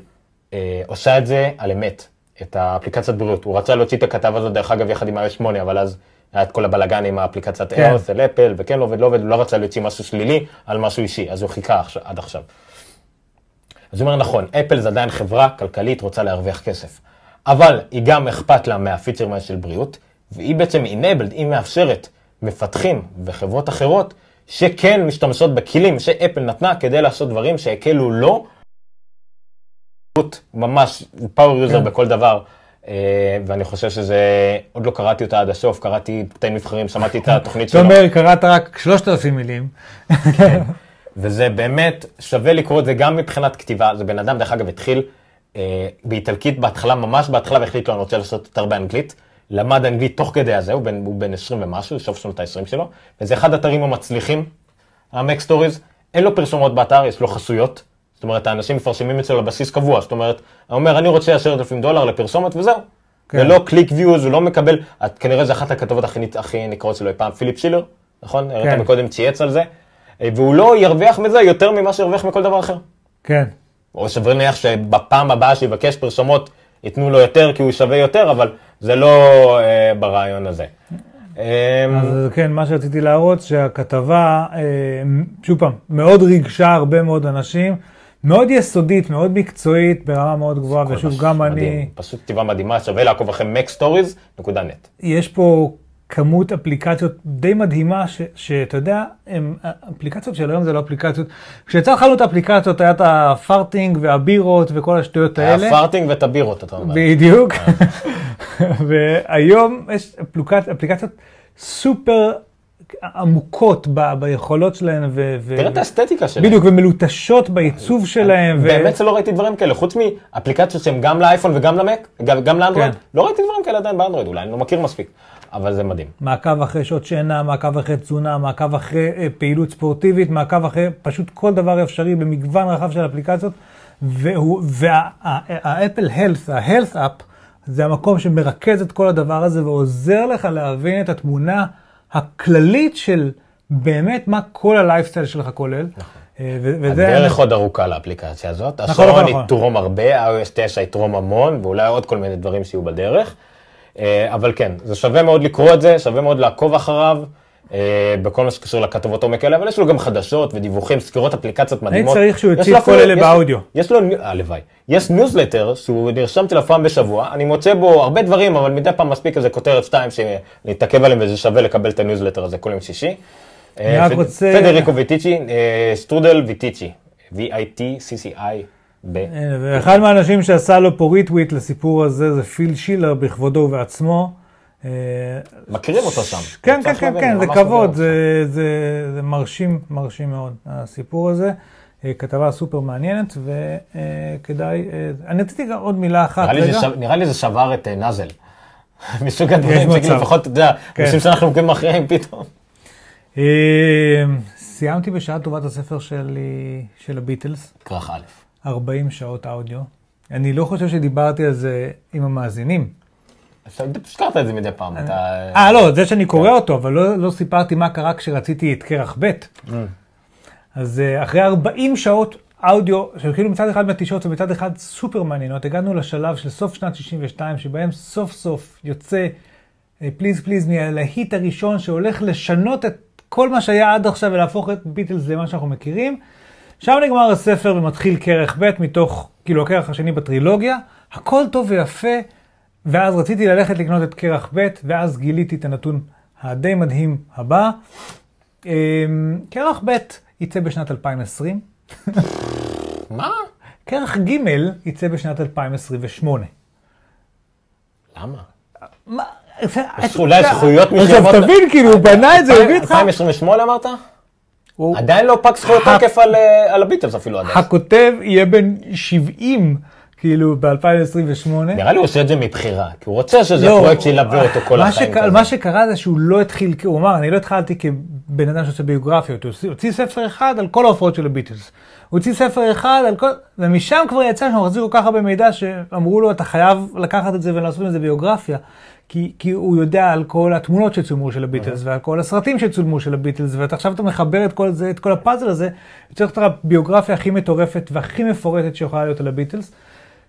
אה, עושה את זה על אמת, את האפליקציית בריאות. הוא רצה להוציא את הכתב הזה, דרך אגב, יחד עם iOS 8, אבל אז היה את כל הבלאגן עם האפליקציית כן. ארת' של אפל, וכן לא עובד, לא עובד, הוא לא רצה להוציא משהו שלילי על משהו אישי, אז הוא חיכה עד עכשיו. אז הוא אומר, נכון, אפל זה עדיין חברה כלכלית, רוצה להרוויח כסף. אבל היא גם אכפת לה מהפיצ'רים האלה של בריאות, והיא בעצם enabled, היא מאפשרת מפתחים וחברות אחרות, שכן משתמשות בכלים שאפל נתנה כדי לעשות דברים שהקלו לו. ממש power user כן. בכל דבר. אה, ואני חושב שזה, עוד לא קראתי אותה עד הסוף, קראתי קטעים נבחרים, שמעתי את התוכנית (laughs) שלו. אומר, קראת רק 3,000 מילים. (laughs) וזה באמת שווה לקרוא את זה גם מבחינת כתיבה. זה בן אדם, דרך אגב, התחיל אה, באיטלקית בהתחלה, ממש בהתחלה, והחליט לו, אני רוצה לעשות יותר באנגלית. למד אנגלית תוך כדי הזה, הוא בן, הוא בן 20 ומשהו, סוף שנות ה-20 שלו, וזה אחד האתרים המצליחים, ה MacStories. אין לו פרסומות באתר, יש לו חסויות. זאת אומרת, האנשים מפרסמים אצלו על בסיס קבוע. זאת אומרת, הוא אומר, אני רוצה 10,000 דולר לפרסומת וזהו. כן. זה לא click views, הוא לא מקבל, את, כנראה זה אחת הכתבות הכי, הכי נקראות שלו אי פעם, פיליפ שילר, נכון? כן. הראית מקודם ציוץ על זה. אה, והוא לא ירוויח מזה יותר ממה שירוויח מכל דבר אחר. כן. או סביר להניח שבפעם הבאה שיבקש פרסומות ייתנו לו יותר כי הוא שווה יותר, אבל זה לא אה, ברעיון הזה. אה, אז כן, מה שרציתי להראות, שהכתבה, אה, שוב פעם, מאוד ריגשה הרבה מאוד אנשים, מאוד יסודית, מאוד מקצועית, ברמה מאוד גבוהה, ושוב, גם מדהים, אני, פשוט כתיבה מדהימה, שווה לעקוב אחרי MacStories.net. יש פה כמות אפליקציות די מדהימה, ש- שאתה יודע, הם, אפליקציות של היום זה לא אפליקציות. כשיצא חנות האפליקציות, היה את ה farting והבירות וכל השטויות האלה. היה farting ובירות, אתה אומר. בדיוק. (laughs) והיום יש אפליקצ... אפליקציות סופר עמוקות ב... ביכולות שלהן. ו... ו... תראה את האסתטיקה שלהם. בדיוק, ומלוטשות בעיצוב שלהם. ו... באמת שלא ראיתי דברים כאלה, חוץ מאפליקציות שהן גם לאייפון וגם למק, גם גם לאנדרואיד, כן. לא ראיתי דברים כאלה עדיין באנדרואיד, אולי אני לא מכיר מספיק, אבל זה מדהים. מעקב אחרי שעות שינה, מעקב אחרי תזונה, מעקב אחרי אה, פעילות ספורטיבית, מעקב אחרי פשוט כל דבר אפשרי במגוון רחב של אפליקציות. והאפל הלס, ההלס אפ, זה המקום שמרכז את כל הדבר הזה ועוזר לך להבין את התמונה הכללית של באמת מה כל הלייפסטייל שלך כולל. אה, ו- וזה... הדרך עוד ארוכה לאפליקציה הזאת. נכון, השעון נכון. יתרום הרבה, iOS 9 יתרום המון, ואולי עוד כל מיני דברים שיהיו בדרך. אה, אבל כן, זה שווה מאוד לקרוא את זה, שווה מאוד לעקוב אחריו, אה, בכל מה שקשור לכתבות עומק האלה, אבל יש לו גם חדשות ודיווחים, סקירות אפליקציות מדהימות. צריך שהוא יוציא את כל אלה באודיו. יש לו, הלוואי, יש ניוזלטר שהוא נרשמתי אליו פעם בשבוע, אני מוצא בו הרבה דברים, אבל מדי פעם מספיק איזה כותרת שתיים שנתעכב עליהם וזה שווה לקבל את הניוזלטר הזה כל יום שישי. אני רק אה, רוצה- פדריקו ויטיצ'י, אה, שטרודל ויטיצ'י, V-I-T-C-C-I, ואחד מהאנשים שעשה לו פה retweet לסיפור הזה זה פיל שילר בכבודו ובעצמו. אה, מכירים אותו שם. כן, כן, כן, כן, זה ממש כבוד, זה, זה, זה מרשים, מרשים מאוד, הסיפור הזה. אה, כתבה סופר מעניינת, וכדאי, אני רציתי גם עוד מילה אחת. נראה לי. זה שבר את אה, נאזל. (laughs) מסוג הדברים לפחות, אתה יודע, כן. אנשים שאנחנו עוקבים אחריהם פתאום. אה, סיימתי בשעה טובת הספר שלי, של הביטלס, כרך א'. 40 שעות אודיו. אני לא חושב שדיברתי על זה עם המאזינים. הזכרת את זה מדי פעם. אתה- אה, לא, זה שאני קורא אותו, אבל לא, לא סיפרתי מה קרה כשרציתי את קרח ב'. אז אה, אחרי 40 שעות אודיו, שכאילו מצד אחד מתישות ומצד אחד סופר מעניינות, הגענו לשלב של סוף שנת 62, שבהם סוף סוף יוצא פליז פליז מהלהיט הראשון שהולך לשנות את כל מה שהיה עד עכשיו ולהפוך את ביטלס למה שאנחנו מכירים. שם נגמר הספר ומתחיל כרך ב' מתוך, כאילו, הכרך השני בטרילוגיה. הכל טוב ויפה, ואז רציתי ללכת לקנות את כרך ב', ואז גיליתי את הנתון הדי מדהים הבא. אמ, כרך ב' יצא בשנת 2020, מה? כרך ג' יצא בשנת 2028. למה? מה? אולי זכויות עכשיו מסוימות- תבין, כאילו, הוא בנה את זה, הוא הביא אותך. 2028 אמרת? עדיין לא פג זכויות תוקף על, אה, על הביטלס אפילו עדיין. הכותב יהיה בן 70, כאילו, ב-2028. נראה לי הוא עושה את זה מבחירה, כי הוא רוצה שזה לא, פרויקט שילווה אותו כל מה החיים. שק-. מה שקרה זה שהוא לא התחיל, הוא אמר, אני לא התחלתי בן אדם שעושה ביוגרפיות, הוא הוציא- ספר אחד על כל ההופעות של הביטלס. הוא הוציא ספר אחד על כל... ומשם כבר יצא שם מחזיק כל כך הרבה מידע שאמרו לו, אתה חייב לקחת את זה ולעשות מזה ביוגרפיה. כי, כי הוא יודע על כל התמונות שצולמו של הביטלס ועל כל הסרטים שצולמו של הביטלס, ואתה עכשיו אתה מחבר את כל זה, את כל הפאזל הזה, יוצא לך את הביוגרפיה הכי מטורפת והכי מפורטת שיכולה להיות על הביטלס.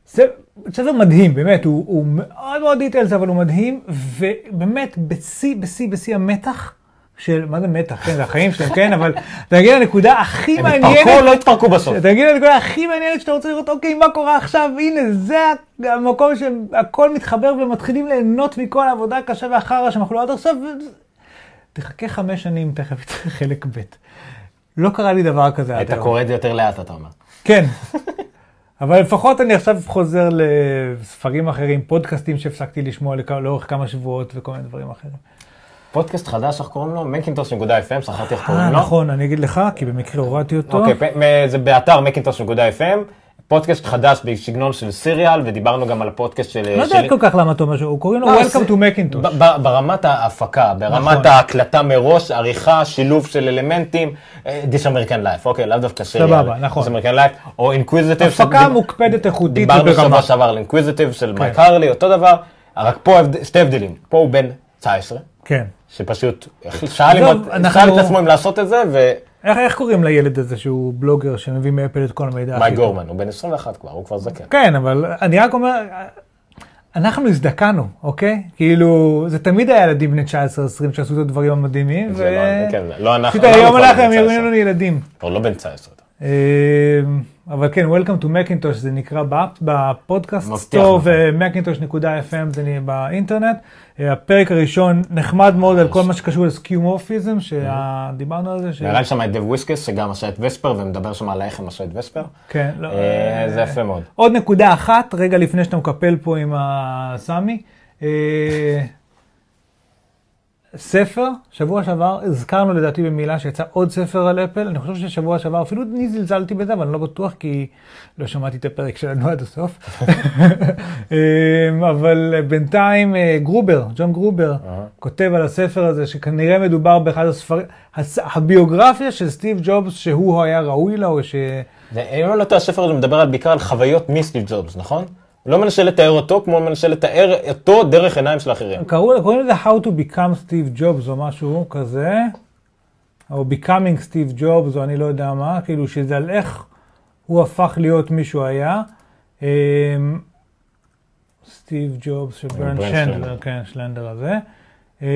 ספר מדהים, באמת, הוא, הוא מאוד מאוד דיטיילס, אבל הוא מדהים, ובאמת, בשיא, בשיא, בשיא המתח של, מה זה מתח? כן, זה החיים שלהם, כן, אבל אתה מגיע לנקודה הכי הם מעניינת. התפרקו או לא התפרקו בסוף? אתה מגיע לנקודה הכי מעניינת שאתה רוצה לראות, אוקיי, מה קורה עכשיו? הנה, זה המקום שהכל מתחבר ומתחילים ליהנות מכל העבודה הקשה והחרא שאנחנו לא עד עכשיו. ו- תחכה חמש שנים, תכף יצא חלק ב'. לא קרה לי דבר כזה עד היית היום. קורא את זה יותר לאט, אתה אומר. כן. אבל לפחות אני עכשיו חוזר לספרים אחרים, פודקאסטים שהפסקתי לשמוע לכ- לאורך כמה שבועות וכל מיני דברים אחרים. פודקאסט חדש, איך קוראים לו? מקינטוש.fm, שכחתי איך אה, קוראים לו. נכון, אני אגיד לך, כי במקרה הורדתי אותו. אוקיי, זה באתר מקינטוש.fm, פודקאסט חדש בסגנון של סיריאל, ודיברנו גם על הפודקאסט של... לא יודע כל כך למה אתה אומר שהוא, קוראים לו לא, Welcome to Macintosh. ברמת ההפקה, ברמת נכון. ההקלטה מראש, עריכה, שילוב של אלמנטים, אה, This American Life, אוקיי, לאו דווקא Serial. סבבה, נכון. This American Life, או Inquisitive. הפקה מוקפדת איכותית דיברנו. שבוע שעבר על Inquisitive של כן. מייק הרלי, אותו דבר, רק פה שתי הבדלים. פה הוא בן 19, כן. שפשוט שאל את עצמו אם לעשות את זה, איך, איך קוראים לילד הזה שהוא בלוגר שמביא מאפל את כל המידע? טוב? גורמן, הוא בן 21 כבר, הוא כבר זקן. כן, אבל אני רק אומר, אנחנו הזדקנו, אוקיי? כאילו, זה תמיד היה ילדים בני 19-20 שעשו את הדברים המדהימים, זה לא- כן, לא אנחנו. פשוט היום אנחנו כבר אנחנו בן הם 19. יראו לנו ילדים. לא בן 19. אה, אבל כן, Welcome to Macintosh זה נקרא ב Podcast Store. ו-macintosh.fm זה נהיה באינטרנט. אה, הפרק הראשון נחמד מאוד על כל מה שקשור לסקיומורפיזם, שדיברנו על זה. נראה לי שם את דייב ויסקס, שגם עשה את Vesper, ומדבר שם על איך הם עשו את Vesper. כן, לא, אה, זה יפה מאוד. עוד נקודה אחת, רגע לפני שאתה מקפל פה עם הסמי. אה, ספר, שבוע שעבר, הזכרנו לדעתי במילה שיצא עוד ספר על אפל, אני חושב ששבוע שעבר, אפילו אני זלזלתי בזה, אבל אני לא בטוח כי לא שמעתי את הפרק שלנו עד הסוף. (laughs) אה, אבל בינתיים אה, גרובר, ג'ון גרובר, כותב על הספר הזה, שכנראה מדובר באחד הספרים, הס- הביוגרפיה של סטיב ג'ובס, שהוא היה ראוי לה, או ש... אם לא טועה, הספר הזה מדבר בעיקר על חוויות מסטיב ג'ובס, נכון? לא מנסה לתאר אותו כמו מנסה לתאר אותו דרך עיניים של אחרים. קוראים לזה How to Become Steve Jobs או משהו כזה, או Becoming Steve Jobs או אני לא יודע מה, כאילו שזה על איך הוא הפך להיות מי שהוא היה. אמ, סטיב ג'ובס של ברנט שנדלר, שלנדר. כן, שלנדר הזה. אמ,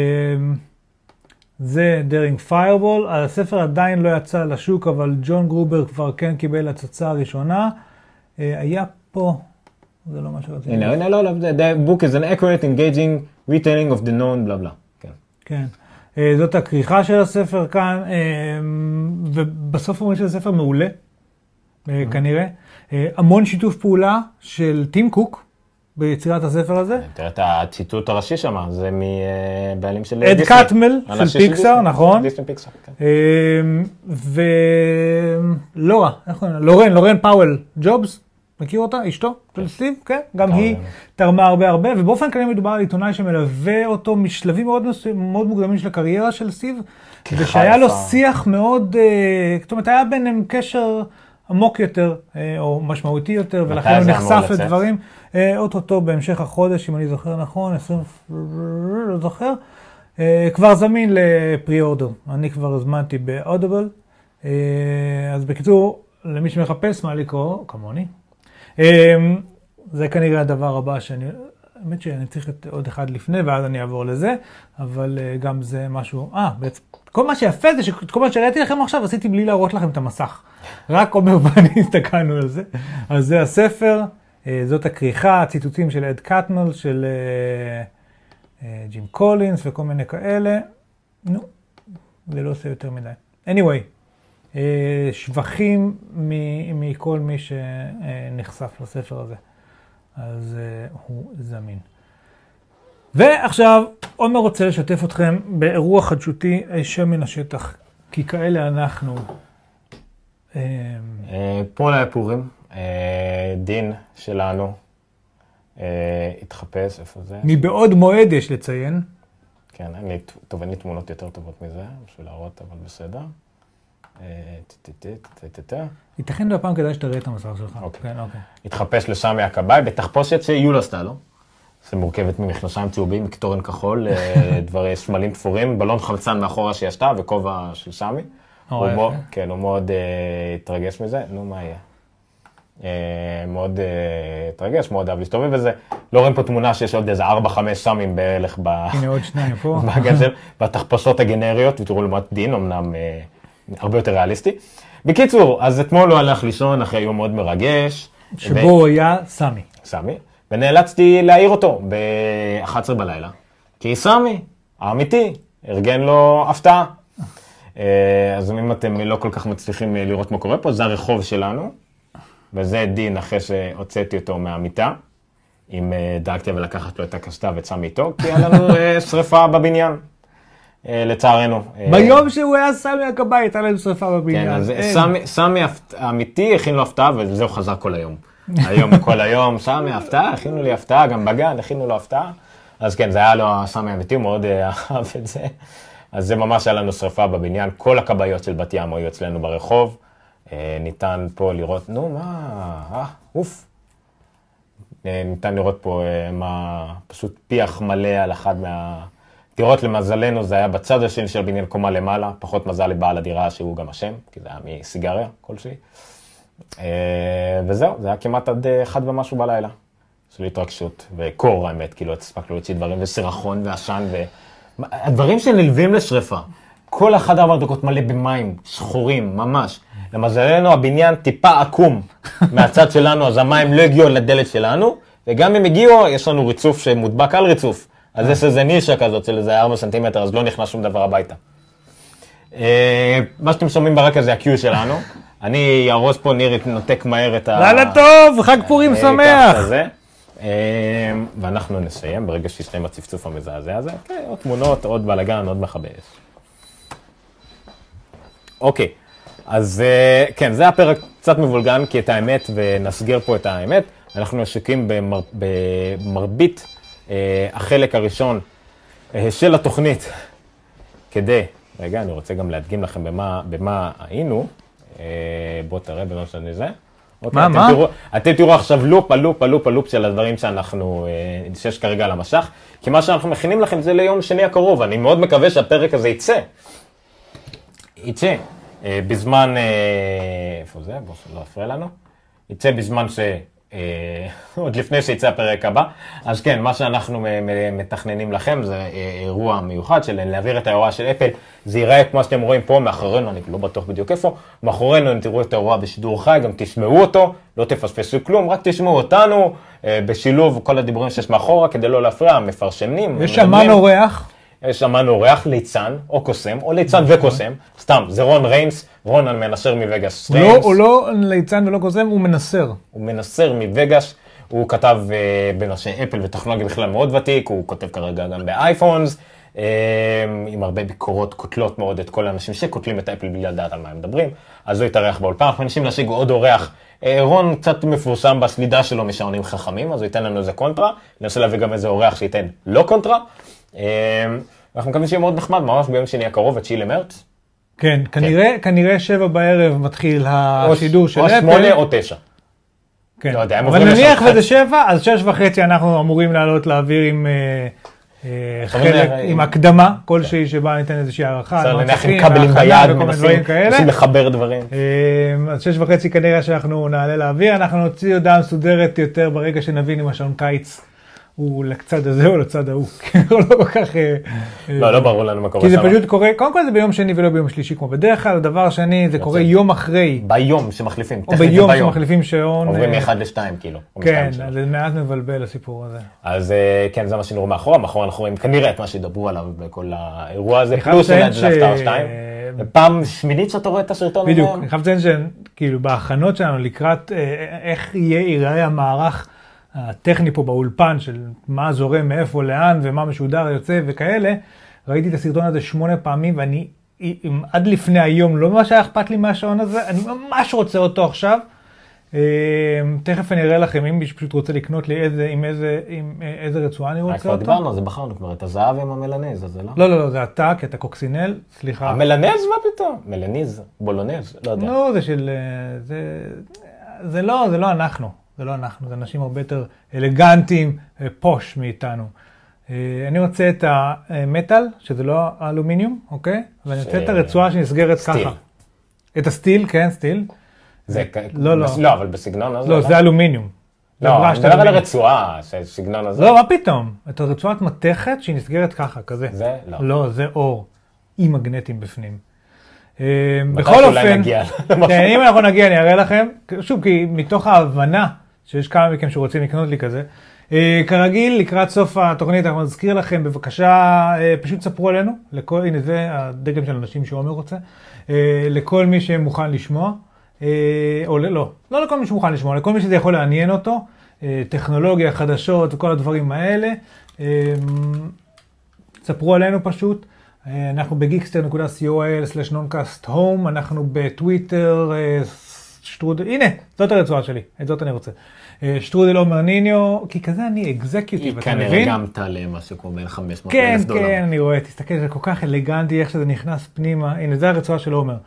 זה Daring Fireball, הספר עדיין לא יצא לשוק, אבל ג'ון גרובר כבר כן קיבל הצצה ראשונה. אה, היה פה, זה לא מה שרציתי. הנה, הנה, לא, לא, the- book is an accurate engaging retelling of the known בלה בלה. כן. כן. אה, זאת הכריכה של הספר כאן, אה, ובסוף אומרים שזה ספר מעולה, אה, כנראה. אה, המון שיתוף פעולה של טים קוק ביצירת הספר הזה. תראה את הציטוט הראשי שם, זה מבעלים של אד דיסני. קטמל של אנשים פיקסאר, דיסני. נכון? דיסני פיקסאר, כן. ולורה, איך קוראים לה? לורן, לורן פאוול ג'ובס, מכיר אותה? אשתו של סטיב? כן, גם היא כן. תרמה הרבה הרבה, ובאופן כללי מדובר על עיתונאי שמלווה אותו משלבים מאוד, מאוד מוקדמים של הקריירה של סטיב, ושהיה לו. שיח מאוד, אה, זאת אומרת, היה ביניהם קשר עמוק יותר, אה, או משמעותי יותר, ולכן הוא נחשף? לדברים. אה, אוטוטו בהמשך החודש, אם אני זוכר נכון, 20, לא זוכר. כבר זמין לפרי אורדר, אני כבר הזמנתי באודיבל. אז בקיצור, למי שמחפש מה לקרוא, כמוני, זה כנראה הדבר הבא שאני, האמת שאני צריך את עוד אחד לפני ואז אני אעבור לזה, אבל אה, גם זה משהו, אה, בעצם, כל מה שיפה זה שכל מה שהראיתי לכם עכשיו עשיתי בלי להראות לכם את המסך. רק עומר (laughs) ואני הסתכלנו על זה. אז זה הספר, אה, זאת הכריכה, הציטוטים של אד קטנול, של אה, ג'ים קולינס וכל מיני כאלה. נו, זה לא עושה יותר מדי. anyway, שבחים מ- מכל מי שנחשף לספר הזה. אז אה, הוא זמין. ועכשיו, עומר רוצה לשתף אתכם באירוע חדשותי הישר מן השטח, כי כאלה אנחנו. אה, אה, אתמול היה פורים, אה, דין שלנו אה, התחפש, איפה זה? מבעוד מועד יש לציין, כן, לי, טוב, אין לי תמונות יותר טובות מזה, בשביל להראות, אבל בסדר. ייתכן והפעם כדאי שתראה את המסך שלך. אוקיי. כן, אוקיי. התחפש לסמי הכבאי בתחפושת שיולה עשתה לו. זה מורכבת ממכנסיים צהובים, מקטורן כחול, אה, (laughs) דברי סמלים תפורים, בלון חמצן מאחורה שהיא עשתה וכובע של סמי. כן, הוא מאוד אה, התרגש מזה, נו, מה יהיה? אה, מאוד אה, התרגש, מאוד אהב להסתובב בזה. לא רואים פה תמונה שיש עוד איזה 4-5 סמים בערך ב... הנה עוד שניים פה. (laughs) בתחפושות הגנריות, ותראו לעומת דין, אמנם אה, הרבה יותר ריאליסטי. בקיצור, אז אתמול הוא הלך לישון אחרי יום מאוד מרגש. שבו היה סמי. סמי, ונאלצתי להעיר אותו ב-11 בלילה, כי סמי, האמיתי, ארגן לו הפתעה. אה, אז אם אתם לא כל כך מצליחים אה, לראות מה קורה פה, זה הרחוב שלנו, וזה דין אחרי שהוצאתי אותו מהמיטה, אם אה, דאגתי אבל לקחת לו את הקסדה ואת סמי איתו, כי היה לנו שריפה בבניין, לצערנו. אה, ביום שהוא היה סמי הכבאי, הייתה להם שרפה בבניין. כן, אז. סמי, האמיתי הכין לו הפתעה, וזהו חזר כל היום. היום, כל היום, סמי הפתעה, הכינו לי הפתעה, גם בגן הכינו לו הפתעה. אז כן, זה היה לו הסמי האמיתי, הוא מאוד אה, (laughs) אהב את זה. אז זה ממש היה לנו שרפה בבניין, כל הכבאיות של בת ים היו אצלנו ברחוב. אה, ניתן פה לראות, נו מה, אה, אוף. אה, ניתן לראות פה אה, מה, פשוט פיח מלא על אחד מה... דירות למזלנו זה היה בצד השני של הבניין קומה למעלה, פחות מזל לבעל הדירה שהוא גם אשם, כי זה היה מסיגריה כלשהי. אה, וזהו, זה היה כמעט עד אה, אחד ומשהו בלילה. של התרגשות, וקור האמת, כאילו הספקנו להוציא דברים, וסירחון ועשן, והדברים שנלווים לשרפה. כל אחד ארבע דקות מלא במים, שחורים, ממש. למזלנו הבניין טיפה עקום (laughs) מהצד שלנו, אז המים לא הגיעו לדלת שלנו, וגם אם הגיעו, יש לנו ריצוף שמודבק על ריצוף. אז יש איזה נישה כזאת של איזה 4 סנטימטר, אז לא נכנס שום דבר הביתה. אה, מה שאתם שומעים ברקע זה ה-Q שלנו. אני ארוז פה, ניר נותק מהר את ה... לילה טוב, חג פורים אה, שמח. אה, ואנחנו נסיים ברגע שיסתיים הצפצוף המזעזע הזה. כן, עוד תמונות, עוד בלאגן, עוד מכבי אש. אוקיי, אז כן, זה הפרק קצת מבולגן, כי את האמת, ונסגר פה את האמת, אנחנו עסוקים במר, במרבית החלק הראשון אה, של התוכנית, כדי, רגע, אני רוצה גם להדגים לכם במה, במה היינו. אה, בוא תראה במה שאני זה. אוקיי, מה, אתם מה? תראו, אתם תראו עכשיו לופ, הלופ, הלופ, הלופ של הדברים שאנחנו, אה, שיש כרגע על המשך, כי מה שאנחנו מכינים לכם זה ליום שני הקרוב, אני מאוד מקווה שהפרק הזה יצא. יצא אה, בזמן, אה, איפה זה? בוא שלא יפריע לנו. יצא בזמן ש... אה, עוד לפני שיצא הפרק הבא. אז כן, מה שאנחנו מתכננים לכם זה אה, אירוע מיוחד של להעביר את האירוע של אפל. זה ייראה כמו שאתם רואים פה מאחורינו, אני לא בטוח בדיוק איפה. מאחורינו אם תראו את האירוע בשידור חי, גם תשמעו אותו, לא תפספסו כלום, רק תשמעו אותנו אה, בשילוב כל הדיבורים שיש מאחורה כדי לא להפריע, מפרשנים. יש מדברים. יש אמן אורח, ליצן או קוסם, או ליצן וקוסם, סתם, זה רון ריינס, רון המנסר מווגאס. הוא לא- הוא לא ליצן ולא קוסם, הוא מנסר. הוא מנסר מווגאס, הוא כתב אה, בנושא אפל וטכנולוגיה בכלל מאוד ותיק, הוא כותב כרגע גם באייפונס, אה, עם הרבה ביקורות קוטלות מאוד את כל האנשים שקוטלים את אפל בלי לדעת על מה הם מדברים, אז הוא יתארח באולפן, אנחנו מנסים להשיג עוד אורח. אה, רון קצת מפורסם בסלידה שלו משעונים חכמים, אז הוא ייתן לנו איזה קונטרה, ננסה להביא גם איזה אורח שייתן לא קונטרה. אה, אנחנו מקווים שיהיה מאוד נחמד, ממש ביום שני הקרוב, 9 למרץ. כן, כנראה, כנראה שבע בערב מתחיל או- השידור של או אפל. שמונה או תשע. כן. לא יודע, הם אבל נניח וזה שבע, אז שש וחצי אנחנו אמורים לעלות לאוויר עם אה, אה, חלק, אה, עם הקדמה כלשהי שבה ניתן איזושהי הערכה. בסדר, מה נניח עם כבלים ביד, מנסים לחבר דברים. אה, אז שש וחצי כנראה שאנחנו נעלה לאוויר, אנחנו נוציא הודעה מסודרת יותר ברגע שנבין אם השעון קיץ הוא לצד הזה או לצד ההוא. (laughs) כאילו, לא כל כך... אה, לא, לא ברור לנו מה קורה כי זה שם. פשוט קורה, קודם כל זה ביום שני ולא ביום שלישי כמו בדרך כלל, דבר שני זה קורה יום אחרי, ביום שמחליפים. או ביום שמחליפים שעון. עוברים אה, מאחד לשתיים, כאילו. כן. זה מעט מבלבל הסיפור הזה. אז אה, כן, זה מה שנראו מאחורה. מאחורה אנחנו רואים כנראה את מה שידברו עליו בכל האירוע הזה, פלוס אולי או שתיים. פעם שמינית שאתה רואה את הסרטון הזה? בדיוק, אני חייב לציין שכאילו בהכנות שלנו לקראת איך יהיה, ייראה המערך הטכני פה באולפן של מה זורם, מאיפה, לאן ומה משודר, יוצא וכאלה, ראיתי את הסרטון הזה שמונה פעמים ואני אם עד לפני היום לא ממש היה אכפת לי מהשעון הזה, אני ממש רוצה אותו עכשיו. אה, תכף אני אראה לכם, אם מישהו פשוט רוצה לקנות לי איזה, עם איזה, עם אה, איזה רצועה אני רוצה כבר אותו. דיברנו על זה, בחרנו כבר את הזהב עם המלנז, אז זה לא? לא, לא, לא, זה אתה, כי אתה קוקסינל, סליחה. המלנז? מה פתאום? מלניז? בולונז? לא יודע. נו, זה של... אה, זה לא, זה לא אנחנו. זה לא אנחנו, זה אנשים הרבה יותר אלגנטיים, אה, פוש מאיתנו. אה, אני רוצה את המטאל, שזה לא האלומיניום, אוקיי? ואני רוצה את הרצועה שנסגרת. ככה. את הסטיל, כן, סטיל. זה לא, לא. לא, אבל בסגנון הזה. לא, זה אלומיניום. לא, אני מדבר על. הרצועה, שסגנון הזה. לא, מה פתאום? את הרצועת מתכת שהיא נסגרת ככה, כזה. זה? לא. לא, זה אור. עם מגנטים בפנים. אה, בכל אופן. כן, אם אנחנו נגיע אני אראה לכם, שוב, כי מתוך ההבנה שיש כמה מכם שרוצים לקנות לי כזה, אה, כרגיל, לקראת סוף התוכנית אנחנו נזכיר לכם, בבקשה, אה, פשוט ספרו עלינו, לכל, הנה זה הדגם של אנשים שעומר רוצה, אה, לכל מי שמוכן לשמוע, אה, או לא, לא לכל מי שמוכן לשמוע, לכל מי שזה יכול לעניין אותו, אה, טכנולוגיה, חדשות וכל הדברים האלה. אה, ספרו עלינו פשוט. אה, אנחנו ב geekster.co.il/noncast-home, אנחנו בטוויטר, אה, שטרודל, הנה, זאת הרצועה שלי, את זאת אני רוצה. אה, שטרודל עומר ניניו, כי כזה אני executive, היא אתה כנראה מבין? גם תעלה משהו כמו בין 500 כן, אלף דולר. כן, אני רואה, תסתכל, זה כל כך אלגנטי איך שזה נכנס פנימה. הנה, זה הרצועה של עומר.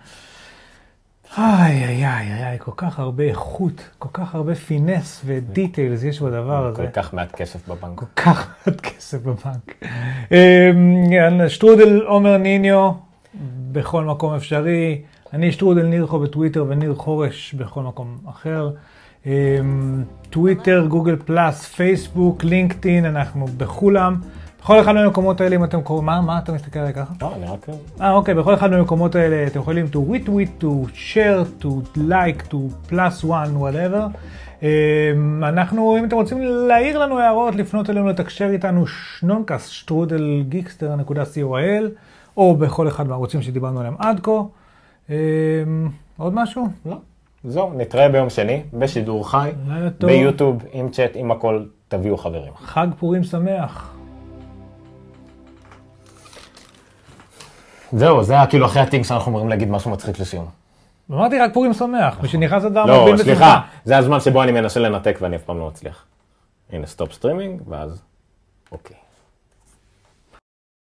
איי, איי, איי, איי, כל כך הרבה איכות, כל כך הרבה finesse ו details יש בדבר הזה. כל כך מעט כסף בבנק. כל כך מעט כסף בבנק. אמ, שטרודל עומר ניניו, בכל מקום אפשרי. אני שטרודל נירחו בטוויטר וניר חורש בכל מקום אחר. אמ, טוויטר, גוגל פלאס, פייסבוק, לינקדאין, אנחנו בכולם. בכל אחד מהמקומות האלה, אם אתם קוראים, מה, מה אתה מסתכל עליי ככה? לא, אני רק... אה, אוקיי, בכל אחד מהמקומות האלה אתם יכולים to retweet, to share, to like, to plus one, whatever. אמ, אנחנו, אם אתם רוצים להעיר לנו הערות, לפנות אלינו, לתקשר איתנו, נונקאסט, שטרודל geekster נקודה co.il, או בכל אחד מהערוצים שדיברנו עליהם עד כה. אמ, עוד משהו? לא. זהו, נתראה ביום שני, בשידור חי. ביוטיוב, עם צ'אט, עם הכל, תביאו חברים. חג פורים שמח. זהו, זה היה כאילו אחרי הטינג שאנחנו אמורים להגיד משהו מצחיק לסיום. אמרתי רק פורים שמח, משנכנס אדר לא, מרבין סליחה, בשמחה. זה הזמן שבו אני מנסה לנתק ואני אף פעם לא מצליח. הנה, stop streaming, ואז... אוקיי.